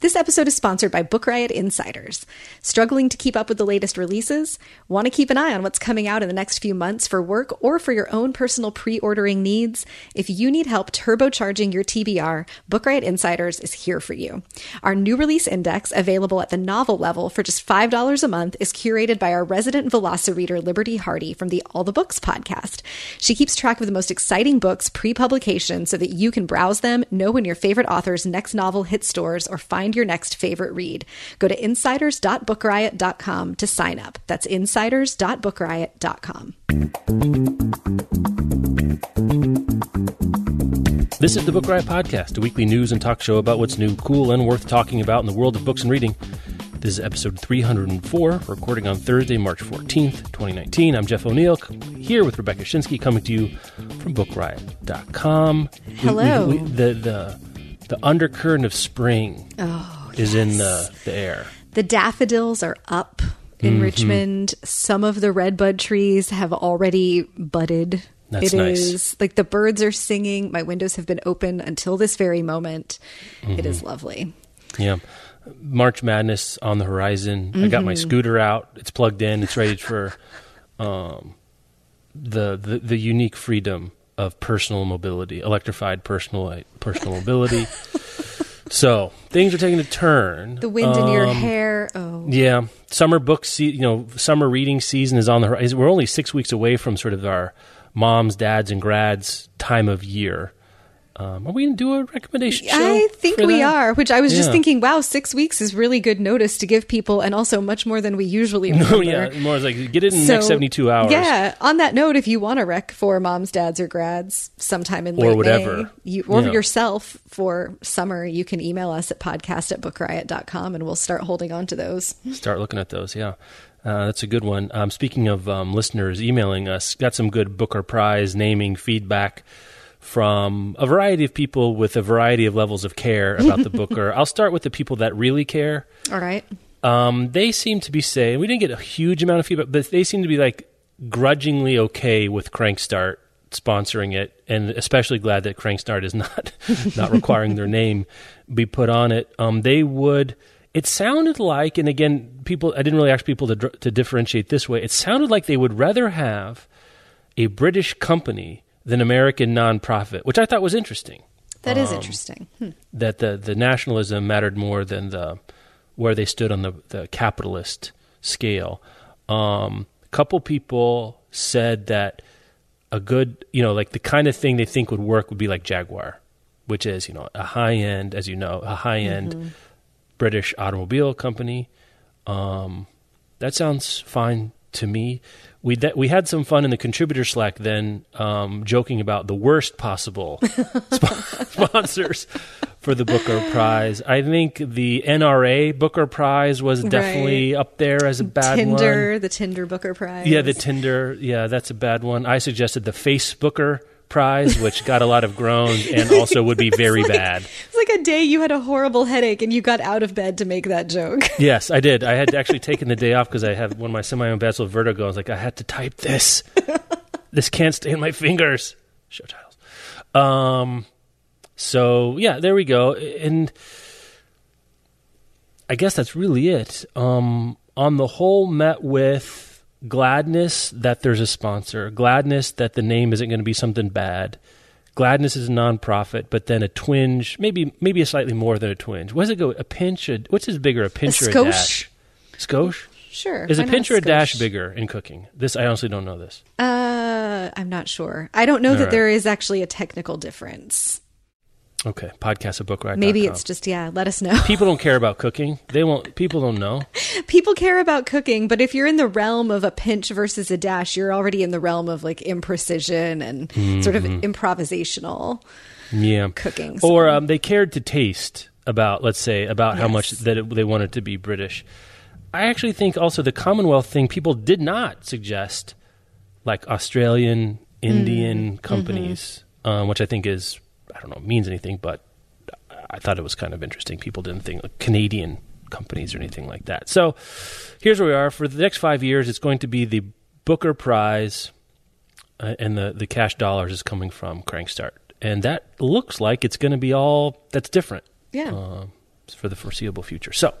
This episode is sponsored by Book Riot Insiders. Struggling to keep up with the latest releases? Want to keep an eye on what's coming out in the next few months for work or for your own personal pre ordering needs? If you need help turbocharging your TBR, Book Riot Insiders is here for you. Our new release index, available at the novel level for just $5 a month, is curated by our resident Velocireader, Liberty Hardy, from the All the Books podcast. She keeps track of the most exciting books pre publication so that you can browse them, know when your favorite author's next novel hits stores, or find your next favorite read. Go to insiders.bookriot.com to sign up. That's insiders.bookriot.com. This is the Book Riot Podcast, a weekly news and talk show about what's new, cool, and worth talking about in the world of books and reading. This is episode 304, recording on Thursday, March 14th, 2019. I'm Jeff O'Neill, here with Rebecca Schinsky, coming to you from BookRiot.com. Hello. We, we, we, the, the, the undercurrent of spring Oh, is in the, the air. The daffodils are up in Mm-hmm. Richmond. Some of the redbud trees have already budded. That's It nice. is- like the birds are singing. My windows have been open until this very moment. It Mm-hmm. is lovely. Yeah. March Madness on the horizon. I got my Mm-hmm. scooter out. It's plugged in. It's ready for um, the, the the unique freedom of personal mobility, electrified personal personal mobility. so things are taking a turn. The wind in your Um, hair. Oh, Yeah, summer book, se- you know, summer reading season is on the horizon. We're only six weeks away from sort of our moms, dads, and grads time of year. Um, are we going to do a recommendation show? I think we that? are. Which I was just thinking, wow, six weeks is really good notice to give people, and also much more than we usually remember. Oh yeah, more like get it in the next seventy-two hours. Yeah. On that note, if you want a rec for moms, dads, or grads sometime in Or late whatever. May, you, or Yeah. yourself for summer, you can email us at podcast at bookriot.com and we'll start holding on to those. Start looking at those. Yeah, uh, that's a good one. Um, speaking of um, listeners emailing us, got some good Booker Prize naming feedback from a variety of people with a variety of levels of care about the Booker. I'll start with the people that really care. All right. Um, they seem to be saying we didn't get a huge amount of feedback, but they seem to be like grudgingly okay with Crankstart sponsoring it, and especially glad that Crankstart is not not requiring their name be put on it. Um, they would. It sounded like, and again, people. I didn't really ask people to to differentiate this way. It sounded like they would rather have a British company than American nonprofit, which I thought was interesting That Um, is interesting. Hmm. that the, the nationalism mattered more than the where they stood on the, the capitalist scale. Um, a couple people said that a good, you know, like the kind of thing they think would work would be like Jaguar, which is, you know, a high end, as you know, a high end British automobile company. Um, that sounds fine to me. We that we had some fun in the contributor Slack then, um, joking about the worst possible sp- sponsors for the Booker Prize. I think the NRA Booker Prize was definitely up there as a bad Tinder, one. the Tinder Booker Prize. Yeah, the Tinder. Yeah, that's a bad one. I suggested the Facebooker Prize, which got a lot of groans and also would be very bad. It's like a day you had a horrible headache and you got out of bed to make that joke. Yes, I did. I had actually taken the day off because I had one of my semi-imbecile vertigo. I was like, I had to type this. this can't stay in my fingers. Show titles. Um, so yeah, there we go. And I guess that's really it. Um, on the whole, met with gladness that there's a sponsor, gladness that the name isn't going to be something bad. Gladness is a nonprofit, but then a twinge, maybe maybe a slightly more than a twinge. What does it go? A pinch? A, which is bigger, a pinch a or a dash? Skosh? Sure. Is a pinch or a dash bigger in cooking? This I honestly don't know this. Uh, I'm not sure. I don't know All that right. there is actually a technical difference. Okay, podcast at bookriot.com. Maybe it's just yeah. Let us know. people don't care about cooking. They won't. People don't know. People care about cooking, but if you're in the realm of a pinch versus a dash, you're already in the realm of like imprecision and sort of improvisational. Yeah, Cooking, so- or um, they cared to taste about, let's say, about how much that it, they wanted to be British. I actually think also the Commonwealth thing. People did not suggest like Australian, Indian companies, um, which I think is I don't know means anything, but I thought it was kind of interesting. People didn't think like Canadian companies or anything like that. So here's where we are for the next five years. It's going to be the Booker Prize, uh, and the the cash dollars is coming from Crankstart, and that looks like it's going to be all that's different. Yeah. Um, for the foreseeable future. So,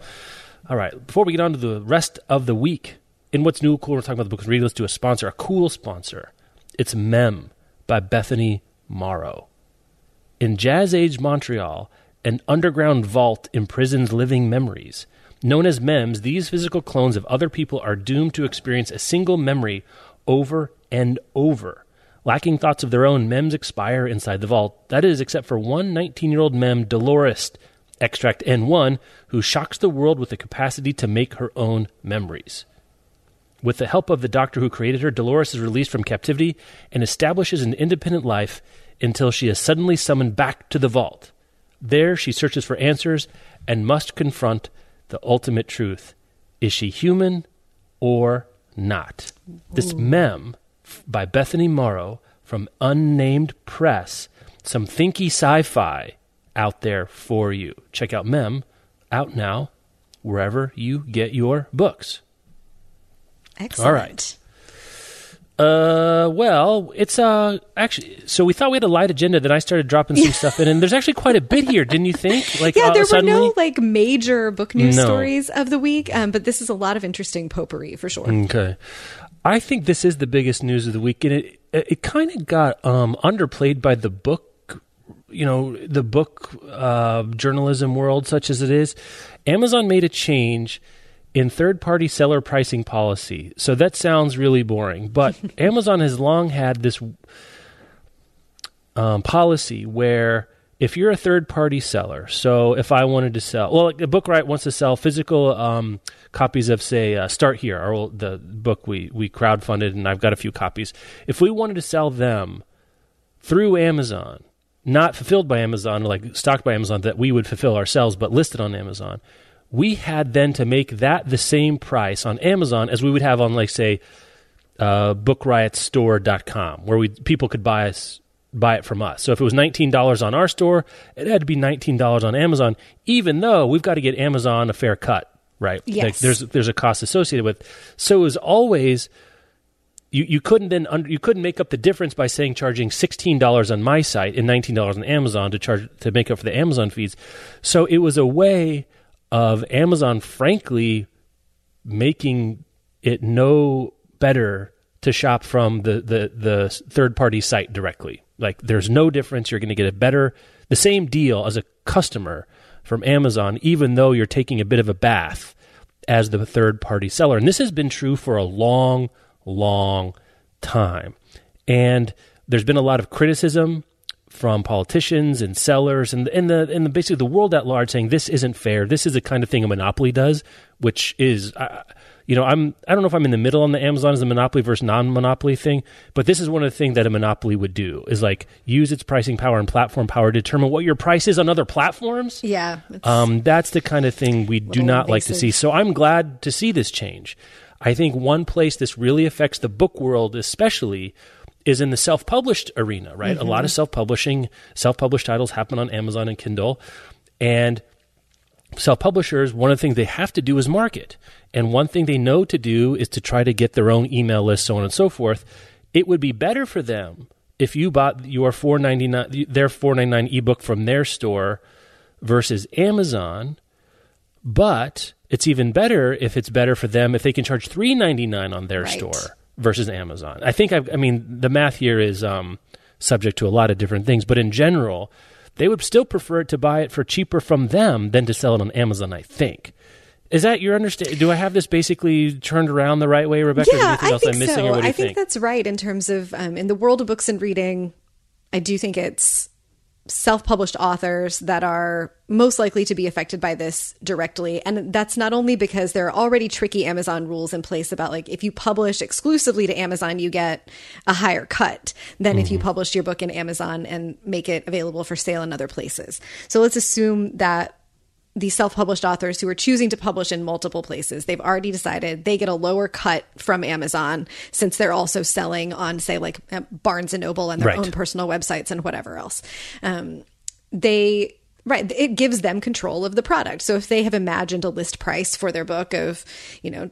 all right, before we get on to the rest of the week, in what's new, cool, we're talking about the book and read. Let's do a sponsor, a cool sponsor. It's Mem by Bethany Morrow. In Jazz Age Montreal, an underground vault imprisons living memories. Known as mems, these physical clones of other people are doomed to experience a single memory over and over. Lacking thoughts of their own, mems expire inside the vault. That is, except for one 19 year old mem, Dolores, extract N1, who shocks the world with the capacity to make her own memories. With the help of the doctor who created her, Dolores is released from captivity and establishes an independent life until she is suddenly summoned back to the vault. There, she searches for answers and must confront the ultimate truth. Is she human or not? This mem by Bethany Morrow from Unnamed Press, some thinky sci fi out there for you. Check out Mem, out now, wherever you get your books. Excellent. All right. Uh, well, it's uh actually. So we thought we had a light agenda. Then I started dropping some stuff in, and there's actually quite a bit here, didn't you think? Like, Yeah, uh, there were no like major book news No. stories of the week, um, but this is a lot of interesting potpourri for sure. Okay. I think this is the biggest news of the week, and it it kind of got um, underplayed by the book, you know, the book uh, journalism world, such as it is. Amazon made a change in third party seller pricing policy. So that sounds really boring, but Amazon has long had this um, policy where if you're a third party seller, so if I wanted to sell, well, like book Bookright wants to sell physical um, copies of, say, uh, Start Here, our the book we we crowdfunded, and I've got a few copies. If we wanted to sell them through Amazon, not fulfilled by Amazon, like stocked by Amazon, that we would fulfill ourselves, but listed on Amazon, we had then to make that the same price on Amazon as we would have on, like, say, uh, bookriotstore.com, where we people could buy us buy it from us. So if it was $19 on our store, it had to be $19 on Amazon, even though we've got to get Amazon a fair cut, right? Yes. Like there's there's a cost associated with. So it was always you, you couldn't then under, you couldn't make up the difference by saying charging sixteen dollars on my site and nineteen dollars on Amazon to charge to make up for the Amazon fees. So it was a way of Amazon, frankly, making it no better to shop from the the the third party site directly. Like there's no difference. You're going to get a better the same deal as a customer from Amazon, even though you're taking a bit of a bath as the third party seller. And this has been true for a long, long time. And there's been a lot of criticism from politicians and sellers and and the and the basically the world at large saying this isn't fair. This is the kind of thing a monopoly does, which is uh, you know I'm I don't know if I'm in the middle on the Amazon as a monopoly versus non-monopoly thing, but this is one of the things that a monopoly would do is like use its pricing power and platform power to determine what your price is on other platforms. Yeah, Um, that's the kind of thing we do not like to see. So I'm glad to see this change. I think one place this really affects the book world, especially, is in the self-published arena. Right, a lot of mm-hmm. self-publishing, self-published titles happen on Amazon and Kindle, and self-publishers. One of the things they have to do is market, and one thing they know to do is to try to get their own email list, so on and so forth. It would be better for them if you bought your four ninety nine their four ninety nine ebook from their store versus Amazon. But it's even better if it's better for them if they can charge three ninety nine on their Right. store versus Amazon. I think I've, I mean the math here is um, subject to a lot of different things, but in general, they would still prefer to buy it for cheaper from them than to sell it on Amazon. I think. Is that your understanding? Do I have this basically turned around the right way, Rebecca? Yeah, anything I else think I'm missing, so. or what do you I think, think? that's right in terms of um, in the world of books and reading. I do think it's self-published authors that are most likely to be affected by this directly and that's not only because there are already tricky amazon rules in place about like if you publish exclusively to amazon you get a higher cut than if you Mm-hmm. published your book in amazon and make it available for sale in other places so let's assume that these self-published authors who are choosing to publish in multiple places they've already decided they get a lower cut from amazon since they're also selling on say like uh, barnes and noble and their Right. own personal websites and whatever else um, they right it gives them control of the product so if they have imagined a list price for their book of you know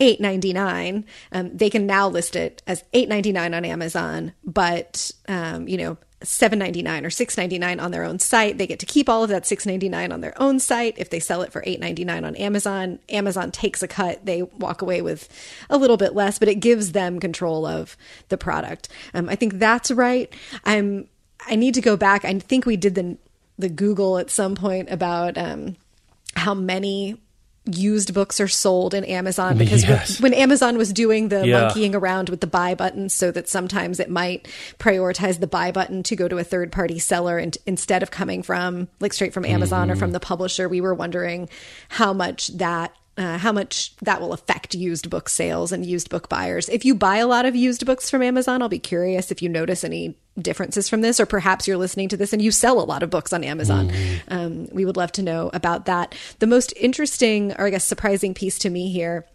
eight ninety nine. Um, they can now list it as eight ninety nine on Amazon, but um, you know. 7.99 or 6.99 on their own site. They get to keep all of that 6.99 on their own site. If they sell it for 8.99 on amazon amazon takes a cut. They walk away with a little bit less but it gives them control of the product. Um, i think that's right. I'm i need to go back. I think we did the the google at some point about um, how many used books are sold in Amazon because Yes. when, when Amazon was doing the Yeah. monkeying around with the buy button so that sometimes it might prioritize the buy button to go to a third party seller and instead of coming from like straight from Amazon or from the publisher we were wondering how much that uh, how much that will affect used book sales and used book buyers. If you buy a lot of used books from Amazon, I'll be curious if you notice any differences from this, or perhaps you're listening to this and you sell a lot of books on Amazon. Um, we would love to know about that. The most interesting, or I guess surprising piece to me here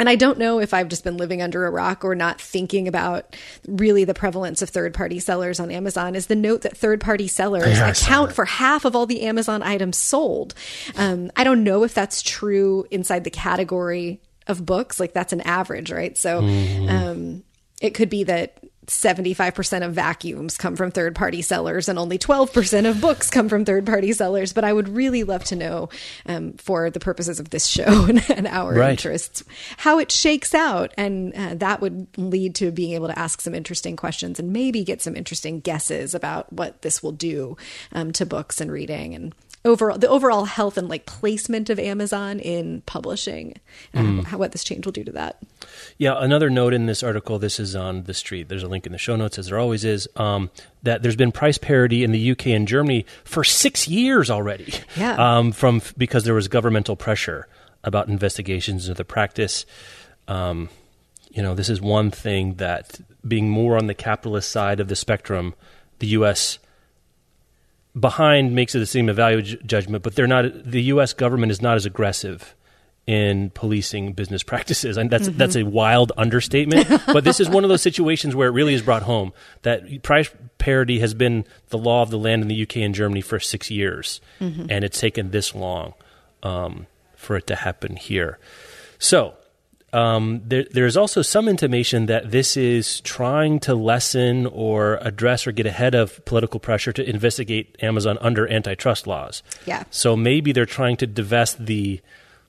and I don't know if I've just been living under a rock or not thinking about really the prevalence of third party sellers on Amazon is the note that third party sellers Yeah, account for half of all the Amazon items sold. Um, I don't know if that's true inside the category of books. Like that's an average, right? So um, it could be that 75% of vacuums come from third party sellers and only 12% of books come from third party sellers. But I would really love to know, um, for the purposes of this show and, and our Right. interests, how it shakes out. And uh, that would lead to being able to ask some interesting questions and maybe get some interesting guesses about what this will do um, to books and reading and overall the overall health and like placement of Amazon in publishing, uh, how, what this change will do to that. Yeah, another note in this article. This is on the street. There's a link in the show notes, as there always is. Um, that there's been price parity in the UK and Germany for six years already. Yeah. Um, from because there was governmental pressure about investigations into the practice. Um, you know, this is one thing that being more on the capitalist side of the spectrum, the U.S. behind makes it a seem a value ju- judgment, but they're not. The U.S. government is not as aggressive in policing business practices, and that's that's a wild understatement. but this is one of those situations where it really is brought home that price parity has been the law of the land in the UK and Germany for six years, and it's taken this long um, for it to happen here. So um, there, there's also some intimation that this is trying to lessen or address or get ahead of political pressure to investigate Amazon under antitrust laws. Yeah. So maybe they're trying to divest the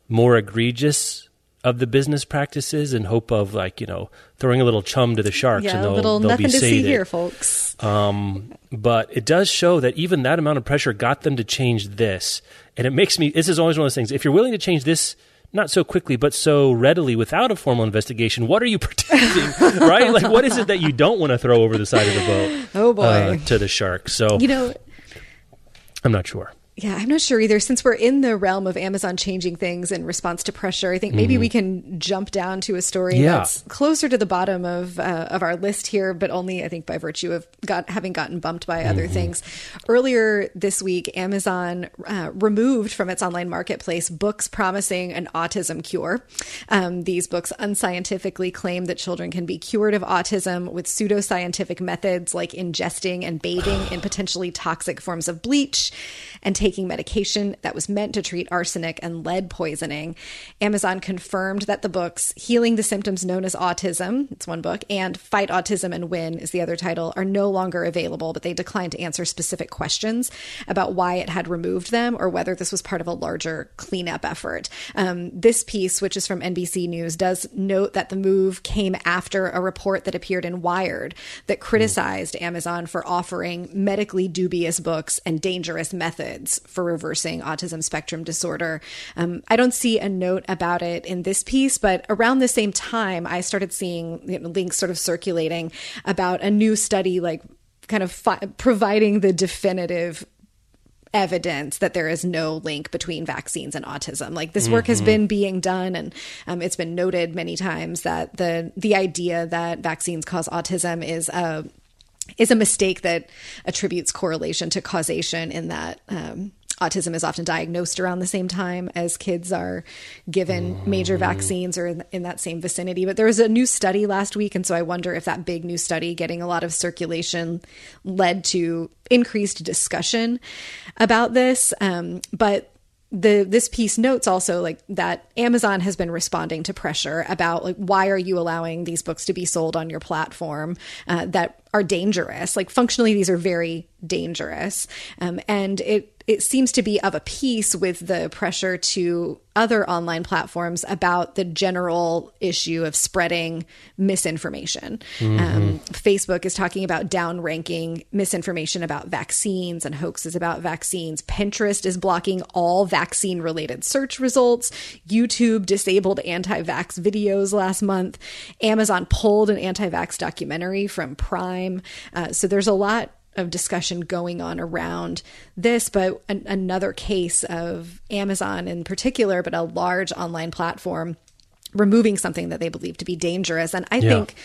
more egregious of the business practices in hope of like you know throwing a little chum to the sharks and Yeah, a they'll, little they'll nothing be to see here, folks. Um, but it does show that even that amount of pressure got them to change this. And it makes me, this is always one of those things. If you're willing to change this, not so quickly, but so readily without a formal investigation, what are you protecting, right? Like, what is it that you don't want to throw over the side of the boat? Oh, boy. uh, to the shark. So You know, I'm not sure. Yeah, I'm not sure either. Since we're in the realm of Amazon changing things in response to pressure, I think maybe we can jump down to a story Mm-hmm. Yeah. that's closer to the bottom of uh, of our list here, but only I think by virtue of got having gotten bumped by other Mm-hmm. things. Earlier this week, Amazon uh, removed from its online marketplace books promising an autism cure. Um, these books unscientifically claim that children can be cured of autism with pseudoscientific methods like ingesting and bathing in potentially toxic forms of bleach and taking medication that was meant to treat arsenic and lead poisoning. Amazon confirmed that the books Healing the Symptoms Known as Autism, it's one book, and Fight Autism and Win is the other title, are no longer available, but they declined to answer specific questions about why it had removed them or whether this was part of a larger cleanup effort. Um, this piece, which is from NBC News, does note that the move came after a report that appeared in Wired that criticized Amazon for offering medically dubious books and dangerous methods for reversing autism spectrum disorder. Um, I don't see a note about it in this piece, but around the same time, I started seeing you know, links sort of circulating about a new study, like kind of fi- providing the definitive evidence that there is no link between vaccines and autism. Like this work has been being done, and um, it's been noted many times that the the idea that vaccines cause autism is a is a mistake that attributes correlation to causation. In that. Um, Autism is often diagnosed around the same time as kids are given major vaccines or in, in that same vicinity. But there was a new study last week, and so I wonder if that big new study getting a lot of circulation led to increased discussion about this. Um, but the this piece notes also like that Amazon has been responding to pressure about like why are you allowing these books to be sold on your platform uh, that are dangerous? Like functionally these are very dangerous. Um, and it it seems to be of a piece with the pressure to other online platforms about the general issue of spreading misinformation. Mm-hmm. Um, Facebook is talking about downranking misinformation about vaccines and hoaxes about vaccines. Pinterest is blocking all vaccine related search results. YouTube disabled anti vax videos last month. Amazon pulled an anti vax documentary from Prime. Uh, so there's a lot of discussion going on around this, but an, another case of Amazon in particular, but a large online platform removing something that they believe to be dangerous. And I yeah. think,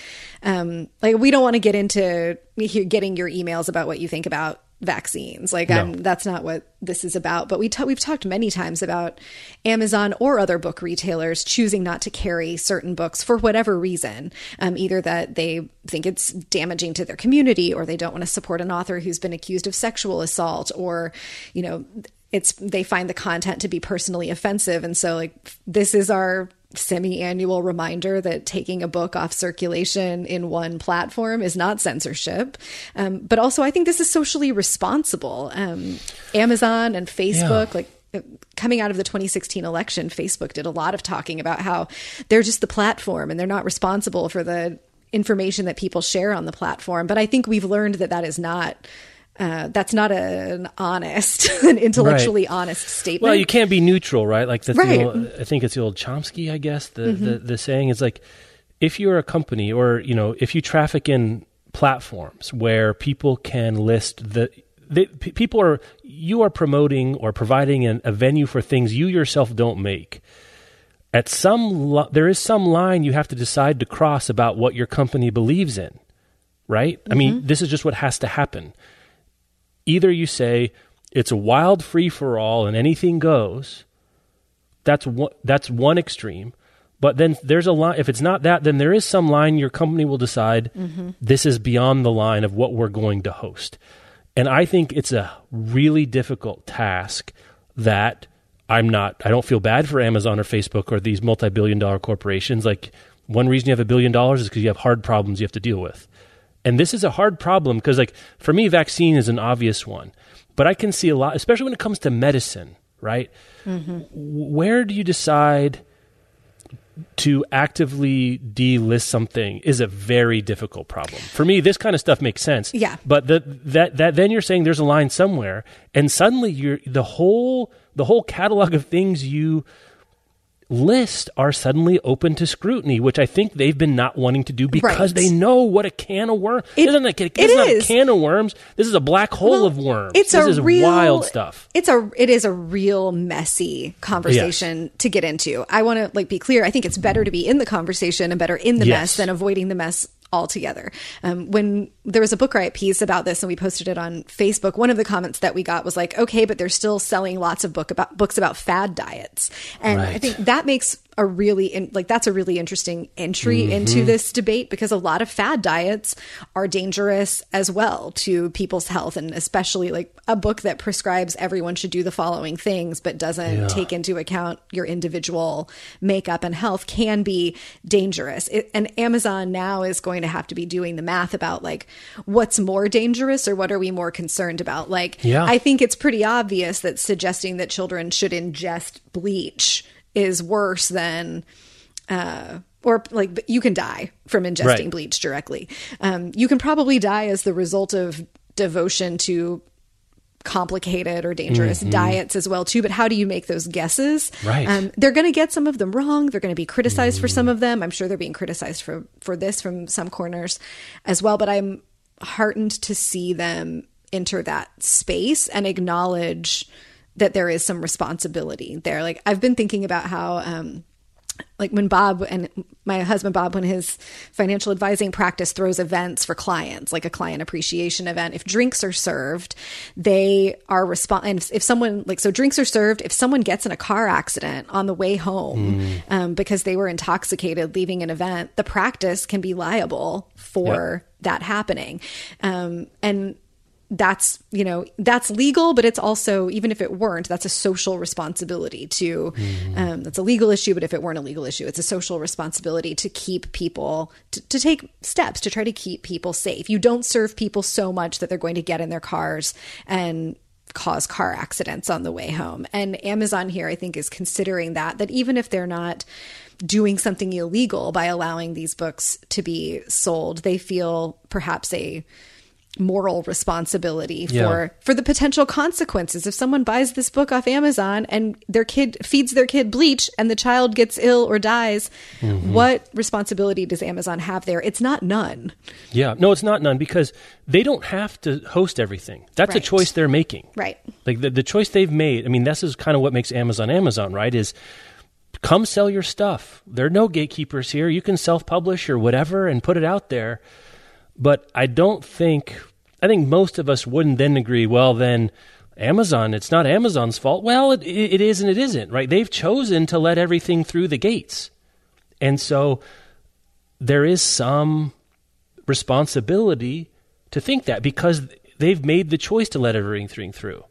um, like, we don't want to get into getting your emails about what you think about vaccines. Like, no. that's not what this is about. But we t- we've talked many times about Amazon or other book retailers choosing not to carry certain books for whatever reason, um, either that they think it's damaging to their community, or they don't want to support an author who's been accused of sexual assault, or you know it's they find the content to be personally offensive and so like this is our semi-annual reminder that taking a book off circulation in one platform is not censorship. Um, but also i think this is socially responsible. Um, amazon and facebook yeah. like uh, coming out of the 2016 election facebook did a lot of talking about how they're just the platform and they're not responsible for the information that people share on the platform. But i think we've learned that that is not uh, that's not a, an honest, an intellectually right. honest statement. Well, you can't be neutral, right? Like that's right. Old, I think it's the old Chomsky, I guess. The, mm-hmm. the the saying is like, if you're a company, or you know, if you traffic in platforms where people can list the they, p- people are you are promoting or providing an, a venue for things you yourself don't make. At some lo- there is some line you have to decide to cross about what your company believes in, right? Mm-hmm. I mean, mm-hmm. this is just what has to happen either you say it's a wild free for all and anything goes. That's one, that's one extreme. But then there's a line. If it's not that, then there is some line your company will decide mm-hmm. this is beyond the line of what we're going to host. And I think it's a really difficult task that I'm not, I don't feel bad for Amazon or Facebook or these multi billion dollar corporations. Like, one reason you have a billion dollars is because you have hard problems you have to deal with. And this is a hard problem because, like, for me, vaccine is an obvious one. But I can see a lot, especially when it comes to medicine, right? Mm-hmm. Where do you decide to actively delist something is a very difficult problem. For me, this kind of stuff makes sense. Yeah. But the, that that then you're saying there's a line somewhere, and suddenly you're the whole the whole catalog of things you list are suddenly open to scrutiny, which I think they've been not wanting to do because right. they know what a can of worms. It, isn't a, it is. not a can of worms. This is a black hole well, of worms. It's this a is real, wild stuff. It's a it is a real messy conversation yes. to get into. I want to like be clear. I think it's better to be in the conversation and better in the yes. mess than avoiding the mess altogether. Um, when there was a book riot piece about this and we posted it on Facebook, one of the comments that we got was like, okay, but they're still selling lots of book about books about fad diets. And right. I think that makes a really in, like that's a really interesting entry mm-hmm. into this debate because a lot of fad diets are dangerous as well to people's health and especially like a book that prescribes everyone should do the following things but doesn't yeah. take into account your individual makeup and health can be dangerous it, and amazon now is going to have to be doing the math about like what's more dangerous or what are we more concerned about like yeah. i think it's pretty obvious that suggesting that children should ingest bleach is worse than uh, or like you can die from ingesting right. bleach directly. Um, you can probably die as the result of devotion to complicated or dangerous mm-hmm. diets as well too but how do you make those guesses right um, they're going to get some of them wrong they're going to be criticized mm. for some of them i'm sure they're being criticized for for this from some corners as well but i'm heartened to see them enter that space and acknowledge that there is some responsibility there. Like I've been thinking about how um like when Bob and my husband Bob, when his financial advising practice throws events for clients, like a client appreciation event, if drinks are served, they are respond. And if someone like so, drinks are served. If someone gets in a car accident on the way home mm. um, because they were intoxicated leaving an event, the practice can be liable for yep. that happening. Um, and that's you know that's legal but it's also even if it weren't that's a social responsibility to mm-hmm. um, that's a legal issue but if it weren't a legal issue it's a social responsibility to keep people to, to take steps to try to keep people safe you don't serve people so much that they're going to get in their cars and cause car accidents on the way home and amazon here i think is considering that that even if they're not doing something illegal by allowing these books to be sold they feel perhaps a moral responsibility for yeah. for the potential consequences. If someone buys this book off Amazon and their kid feeds their kid bleach and the child gets ill or dies mm-hmm. what responsibility does Amazon have there? It's not none. Yeah. No it's not none because they don't have to host everything. That's right. a choice they're making. Right. Like the, the choice they've made I mean this is kind of what makes Amazon Amazon right is come sell your stuff. There are no gatekeepers here. You can self-publish or whatever and put it out there but I don't think, I think most of us wouldn't then agree, well, then Amazon, it's not Amazon's fault. Well, it, it is and it isn't, right? They've chosen to let everything through the gates. And so there is some responsibility to think that because they've made the choice to let everything through.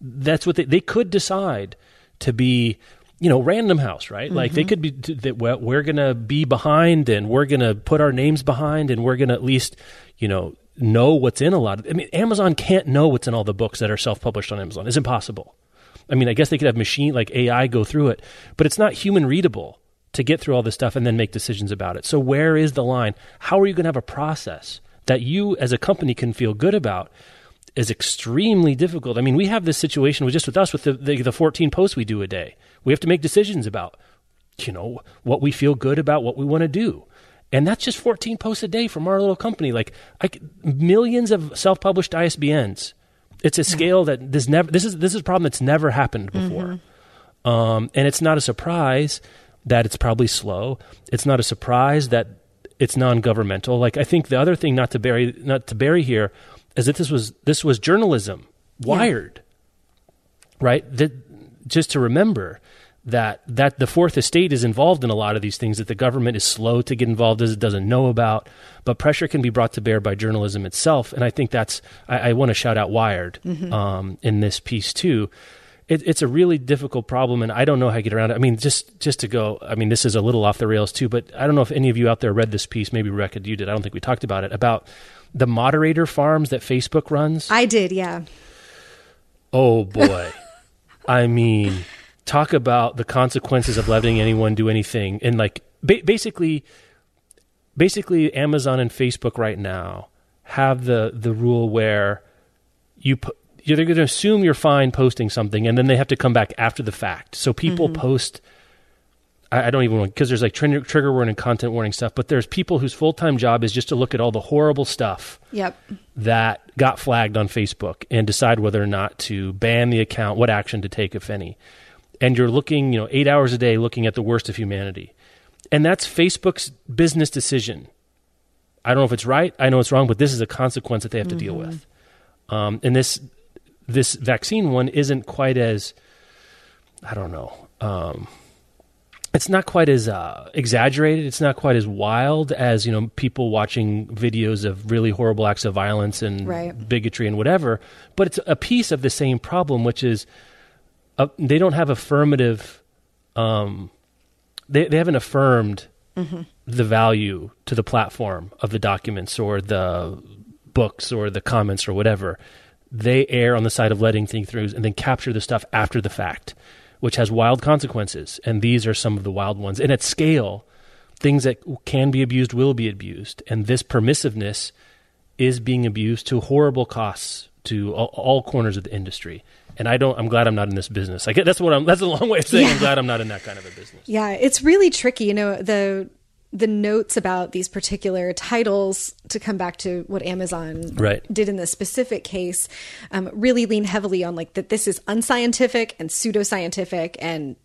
That's what they, they could decide to be you know, Random House, right? Mm-hmm. Like they mm-hmm. could be that we're going to be behind and we're going to put our names behind and we're going to at least, you know, know what's in a lot of. I mean, Amazon can't know what's in all the books that are self-published on Amazon. It's impossible. I mean, I guess they could have machine like AI go through it, but it's not human readable to get through all this stuff and then make decisions about it. So where is the line? How are you going to have a process that you as a company can feel good about? Is extremely difficult. I mean, we have this situation with just with us with the, the, the 14 posts we do a day we have to make decisions about, you know, what we feel good about, what we want to do. And that's just 14 posts a day from our little company. Like I, millions of self-published ISBNs. It's a scale that this never. This is this is a problem that's never happened before. Mm-hmm. Um, and it's not a surprise that it's probably slow. It's not a surprise that it's non-governmental. Like I think the other thing not to bury not to bury here is that this was this was journalism wired, yeah. right? That just to remember that that the fourth estate is involved in a lot of these things that the government is slow to get involved as it doesn't know about but pressure can be brought to bear by journalism itself and i think that's i, I want to shout out wired mm-hmm. um, in this piece too it, it's a really difficult problem and i don't know how to get around it. I mean just just to go i mean this is a little off the rails too but i don't know if any of you out there read this piece. Maybe Rebecca you did. I don't think we talked about it about the moderator farms that facebook runs. I did yeah. Oh boy. I mean, talk about the consequences of letting anyone do anything, and like ba- basically, basically, Amazon and Facebook right now have the the rule where you put they're going to assume you're fine posting something, and then they have to come back after the fact. So people mm-hmm. post. I, I, don't even want because there's like trigger, trigger warning, content warning stuff, but there's people whose full time job is just to look at all the horrible stuff. Yep. That got flagged on Facebook and decide whether or not to ban the account, what action to take, if any. And you're looking, you know, eight hours a day looking at the worst of humanity. And that's Facebook's business decision. I don't know if it's right. I know it's wrong, but this is a consequence that they have to mm-hmm. deal with. Um, and this this vaccine one isn't quite as I don't know. Um, it's not quite as uh, exaggerated. It's not quite as wild as you know people watching videos of really horrible acts of violence and right. bigotry and whatever. But it's a piece of the same problem, which is uh, they don't have affirmative. Um, they they haven't affirmed mm-hmm. the value to the platform of the documents or the books or the comments or whatever. They err on the side of letting things through and then capture the stuff after the fact which has wild consequences. And these are some of the wild ones. And at scale, things that can be abused will be abused. And this permissiveness is being abused to horrible costs to all, all corners of the industry. And I don't. I'm glad I'm not in this business. I get that's what I'm. That's a long way of saying yeah. I'm glad I'm not in that kind of a business. Yeah, it's really tricky. You know, the the notes about these particular titles to come back to what amazon right. did in this specific case um, really lean heavily on like that this is unscientific and pseudoscientific and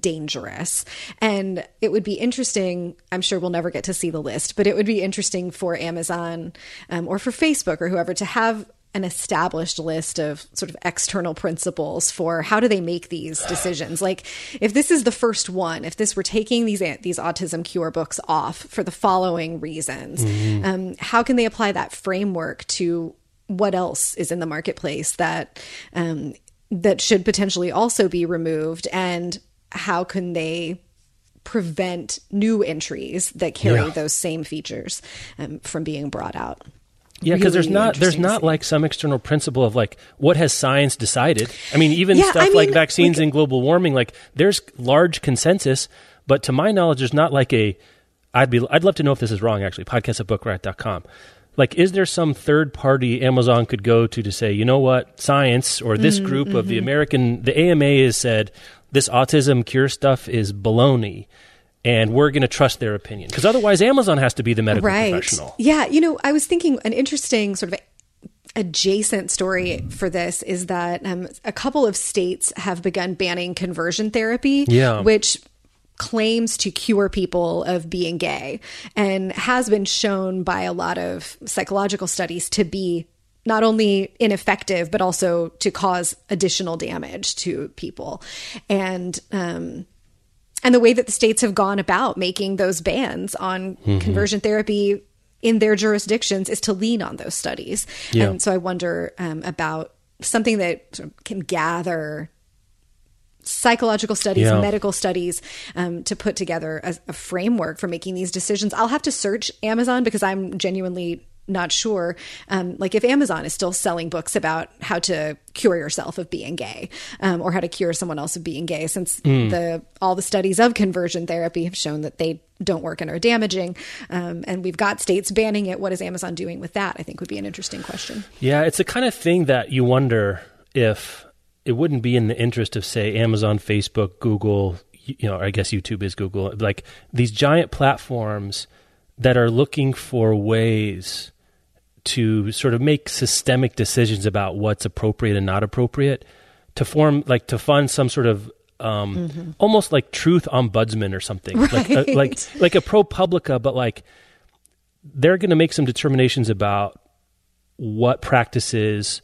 dangerous and it would be interesting i'm sure we'll never get to see the list but it would be interesting for amazon um, or for facebook or whoever to have an established list of sort of external principles for how do they make these decisions like if this is the first one if this were taking these these autism cure books off for the following reasons mm-hmm. um, how can they apply that framework to what else is in the marketplace that um, that should potentially also be removed, and how can they prevent new entries that carry Yeah. those same features um, from being brought out? Yeah, because there's not there's not like some external principle of like what has science decided. I mean, even Yeah, stuff I like vaccines like- and global warming, like there's large consensus, but to my knowledge, there's not like a. I'd be I'd love to know if this is wrong. Actually, podcast at bookriot.com. Like, is there some third party Amazon could go to to say, you know what, science or this Mm-hmm, group of the American, the AMA has said this autism cure stuff is baloney, and we're going to trust their opinion because otherwise, Amazon has to be the medical right. professional. Yeah, you know, I was thinking an interesting sort of adjacent story for this is that um, a couple of states have begun banning conversion therapy, Yeah. which claims to cure people of being gay and has been shown by a lot of psychological studies to be not only ineffective but also to cause additional damage to people and um and the way that the states have gone about making those bans on Mm-hmm. conversion therapy in their jurisdictions is to lean on those studies. Yeah. And so I wonder um, about something that sort of can gather psychological studies, Yeah. medical studies um, to put together a, a framework for making these decisions. I'll have to search Amazon because I'm genuinely not sure. Um, like if Amazon is still selling books about how to cure yourself of being gay um, or how to cure someone else of being gay, since the all the studies of conversion therapy have shown that they don't work and are damaging, um, and we've got states banning it. What is Amazon doing with that? I think would be an interesting question. Yeah, it's the kind of thing that you wonder if it wouldn't be in the interest of, say, Amazon, Facebook, Google, you know, I guess YouTube is Google, like these giant platforms that are looking for ways to sort of make systemic decisions about what's appropriate and not appropriate to form, like, to fund some sort of um, almost like truth ombudsman or something, like, a, like Right. like a ProPublica, but like they're going to make some determinations about what practices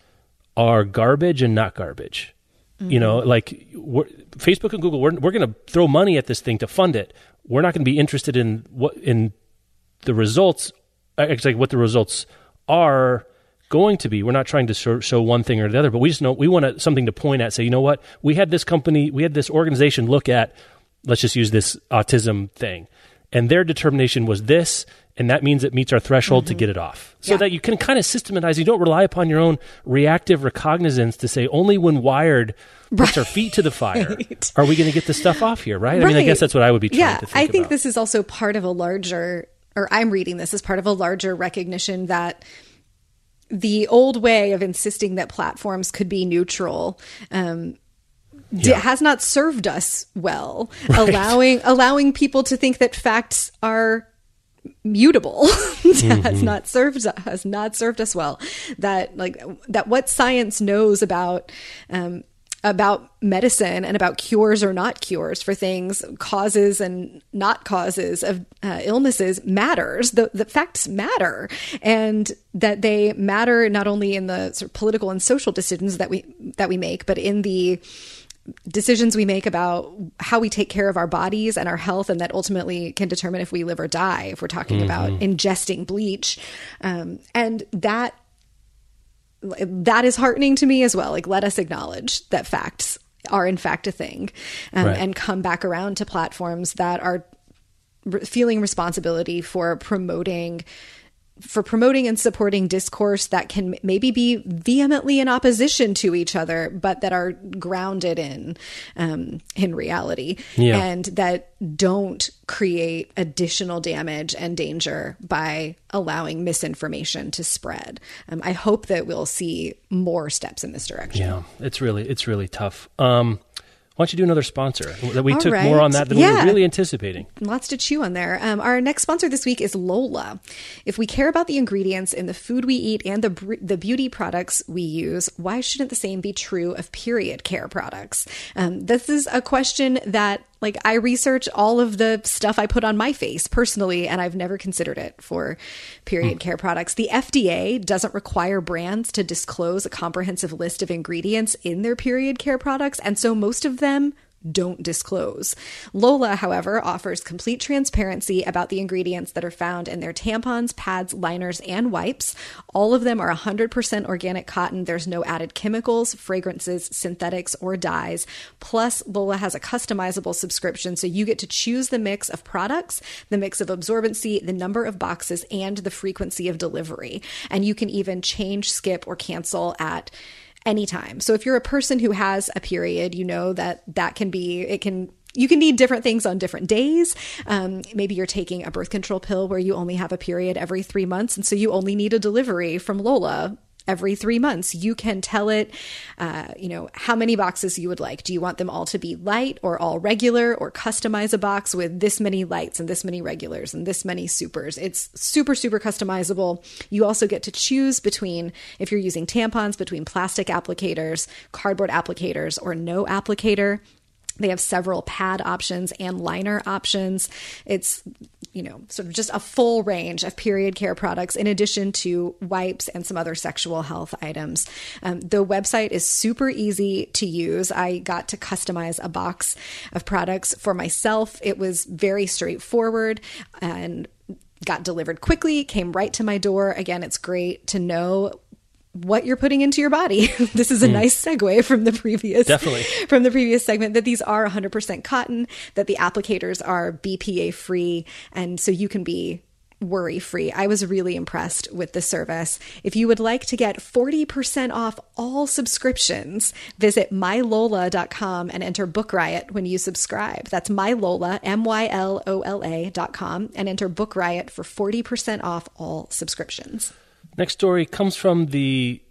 are garbage and not garbage. You know, like we're, Facebook and Google, we're, we're going to throw money at this thing to fund it. We're not going to be interested in what in the results, uh, actually, what the results are going to be. We're not trying to show, one thing or the other, but we just know we want something to point at. Say, you know what? We had this company, we had this organization look at. Let's just use this autism thing, and their determination was this, and that means it meets our threshold to mm-hmm. get it off. So Yeah. that you can kind of systematize. You don't rely upon your own reactive recognizance to say only when wired puts our feet to the fire Right. are we going to get this stuff off here, right? I mean, I guess that's what I would be trying yeah, to think I think about. this is also part of a larger, or I'm reading this as part of a larger recognition that the old way of insisting that platforms could be neutral um, Yeah. has not served us well, allowing allowing people to think that facts are mutable Mm-hmm. has not served has not served us well that like that what science knows about um about medicine and about cures or not cures for things causes and not causes of uh, illnesses matters. The, the facts matter. And that they matter not only in the sort of political and social decisions that we that we make but in the decisions we make about how we take care of our bodies and our health, and that ultimately can determine if we live or die. If we're talking about ingesting bleach, um, and that that is heartening to me as well. Like, let us acknowledge that facts are in fact a thing, um, Right. and come back around to platforms that are re- feeling responsibility for promoting for promoting and supporting discourse that can maybe be vehemently in opposition to each other, but that are grounded in um, in reality, Yeah. and that don't create additional damage and danger by allowing misinformation to spread. Um, I hope that we'll see more steps in this direction. Yeah, it's really it's really tough. Um, why don't you do another sponsor? That we All took right. more on that than we were really anticipating. Lots to chew on there. Um, our next sponsor this week is Lola. If we care about the ingredients in the food we eat and the br- the beauty products we use, why shouldn't the same be true of period care products? Um, this is a question that, like, I research all of the stuff I put on my face personally, and I've never considered it for period hmm. care products. The FDA doesn't require brands to disclose a comprehensive list of ingredients in their period care products, and so most of them don't disclose. Lola, however, offers complete transparency about the ingredients that are found in their tampons, pads, liners, and wipes. All of them are 100% organic cotton. There's no added chemicals, fragrances, synthetics, or dyes. Plus, Lola has a customizable subscription, so you get to choose the mix of products, the mix of absorbency, the number of boxes, and the frequency of delivery. And you can even change, skip, or cancel at anytime. So if you're a person who has a period, you know that that can be, it can you can need different things on different days. Um, maybe you're taking a birth control pill where you only have a period every three months, and so you only need a delivery from Lola every three months. You can tell it, uh, you know, how many boxes you would like. Do you want them all to be light or all regular or customize a box with this many lights and this many regulars and this many supers? It's super, super customizable. You also get to choose between, if you're using tampons, between plastic applicators, cardboard applicators, or no applicator. They have several pad options and liner options. It's, you know, sort of just a full range of period care products in addition to wipes and some other sexual health items. Um, the website is super easy to use. I got to customize a box of products for myself. It was very straightforward and got delivered quickly, came right to my door. Again, it's great to know what you're putting into your body. this is a mm. nice segue from the previous Definitely. from the previous segment that these are 100% cotton, that the applicators are BPA free and so you can be worry free. I was really impressed with the service. If you would like to get 40% off all subscriptions, visit mylola.com and enter Book Riot when you subscribe. That's mylola, M Y L O L A.com, and enter Book Riot for 40% off all subscriptions. Next story comes from the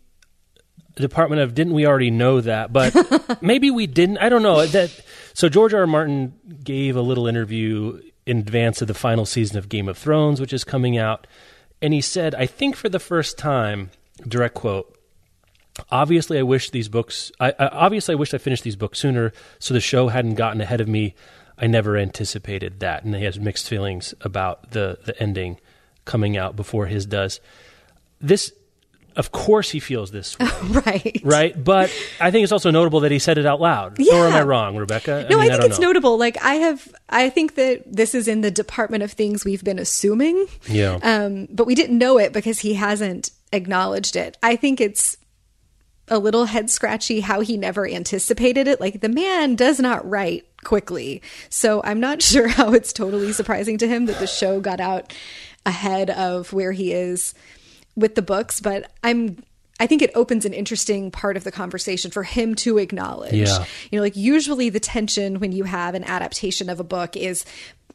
Department of didn't we already know that, but maybe we didn't. I don't know that. So George R. R. Martin gave a little interview in advance of the final season of Game of Thrones, which is coming out, and he said, "I think for the first time, direct quote." Obviously, I wish these books. I, I obviously I wish I finished these books sooner, so the show hadn't gotten ahead of me. I never anticipated that, and he has mixed feelings about the the ending coming out before his does this of course he feels this way. right. Right. But I think it's also notable that he said it out loud. Yeah. Or am I wrong, Rebecca? No, I, mean, think I it's know. notable. Like I have I think that this is in the department of things we've been assuming. Yeah. Um, but we didn't know it because he hasn't acknowledged it. I think it's a little head scratchy how he never anticipated it. Like the man does not write quickly. So I'm not sure how it's totally surprising to him that the show got out ahead of where he is with the books, but I'm I think it opens an interesting part of the conversation for him to acknowledge. Yeah. You know, like usually the tension when you have an adaptation of a book is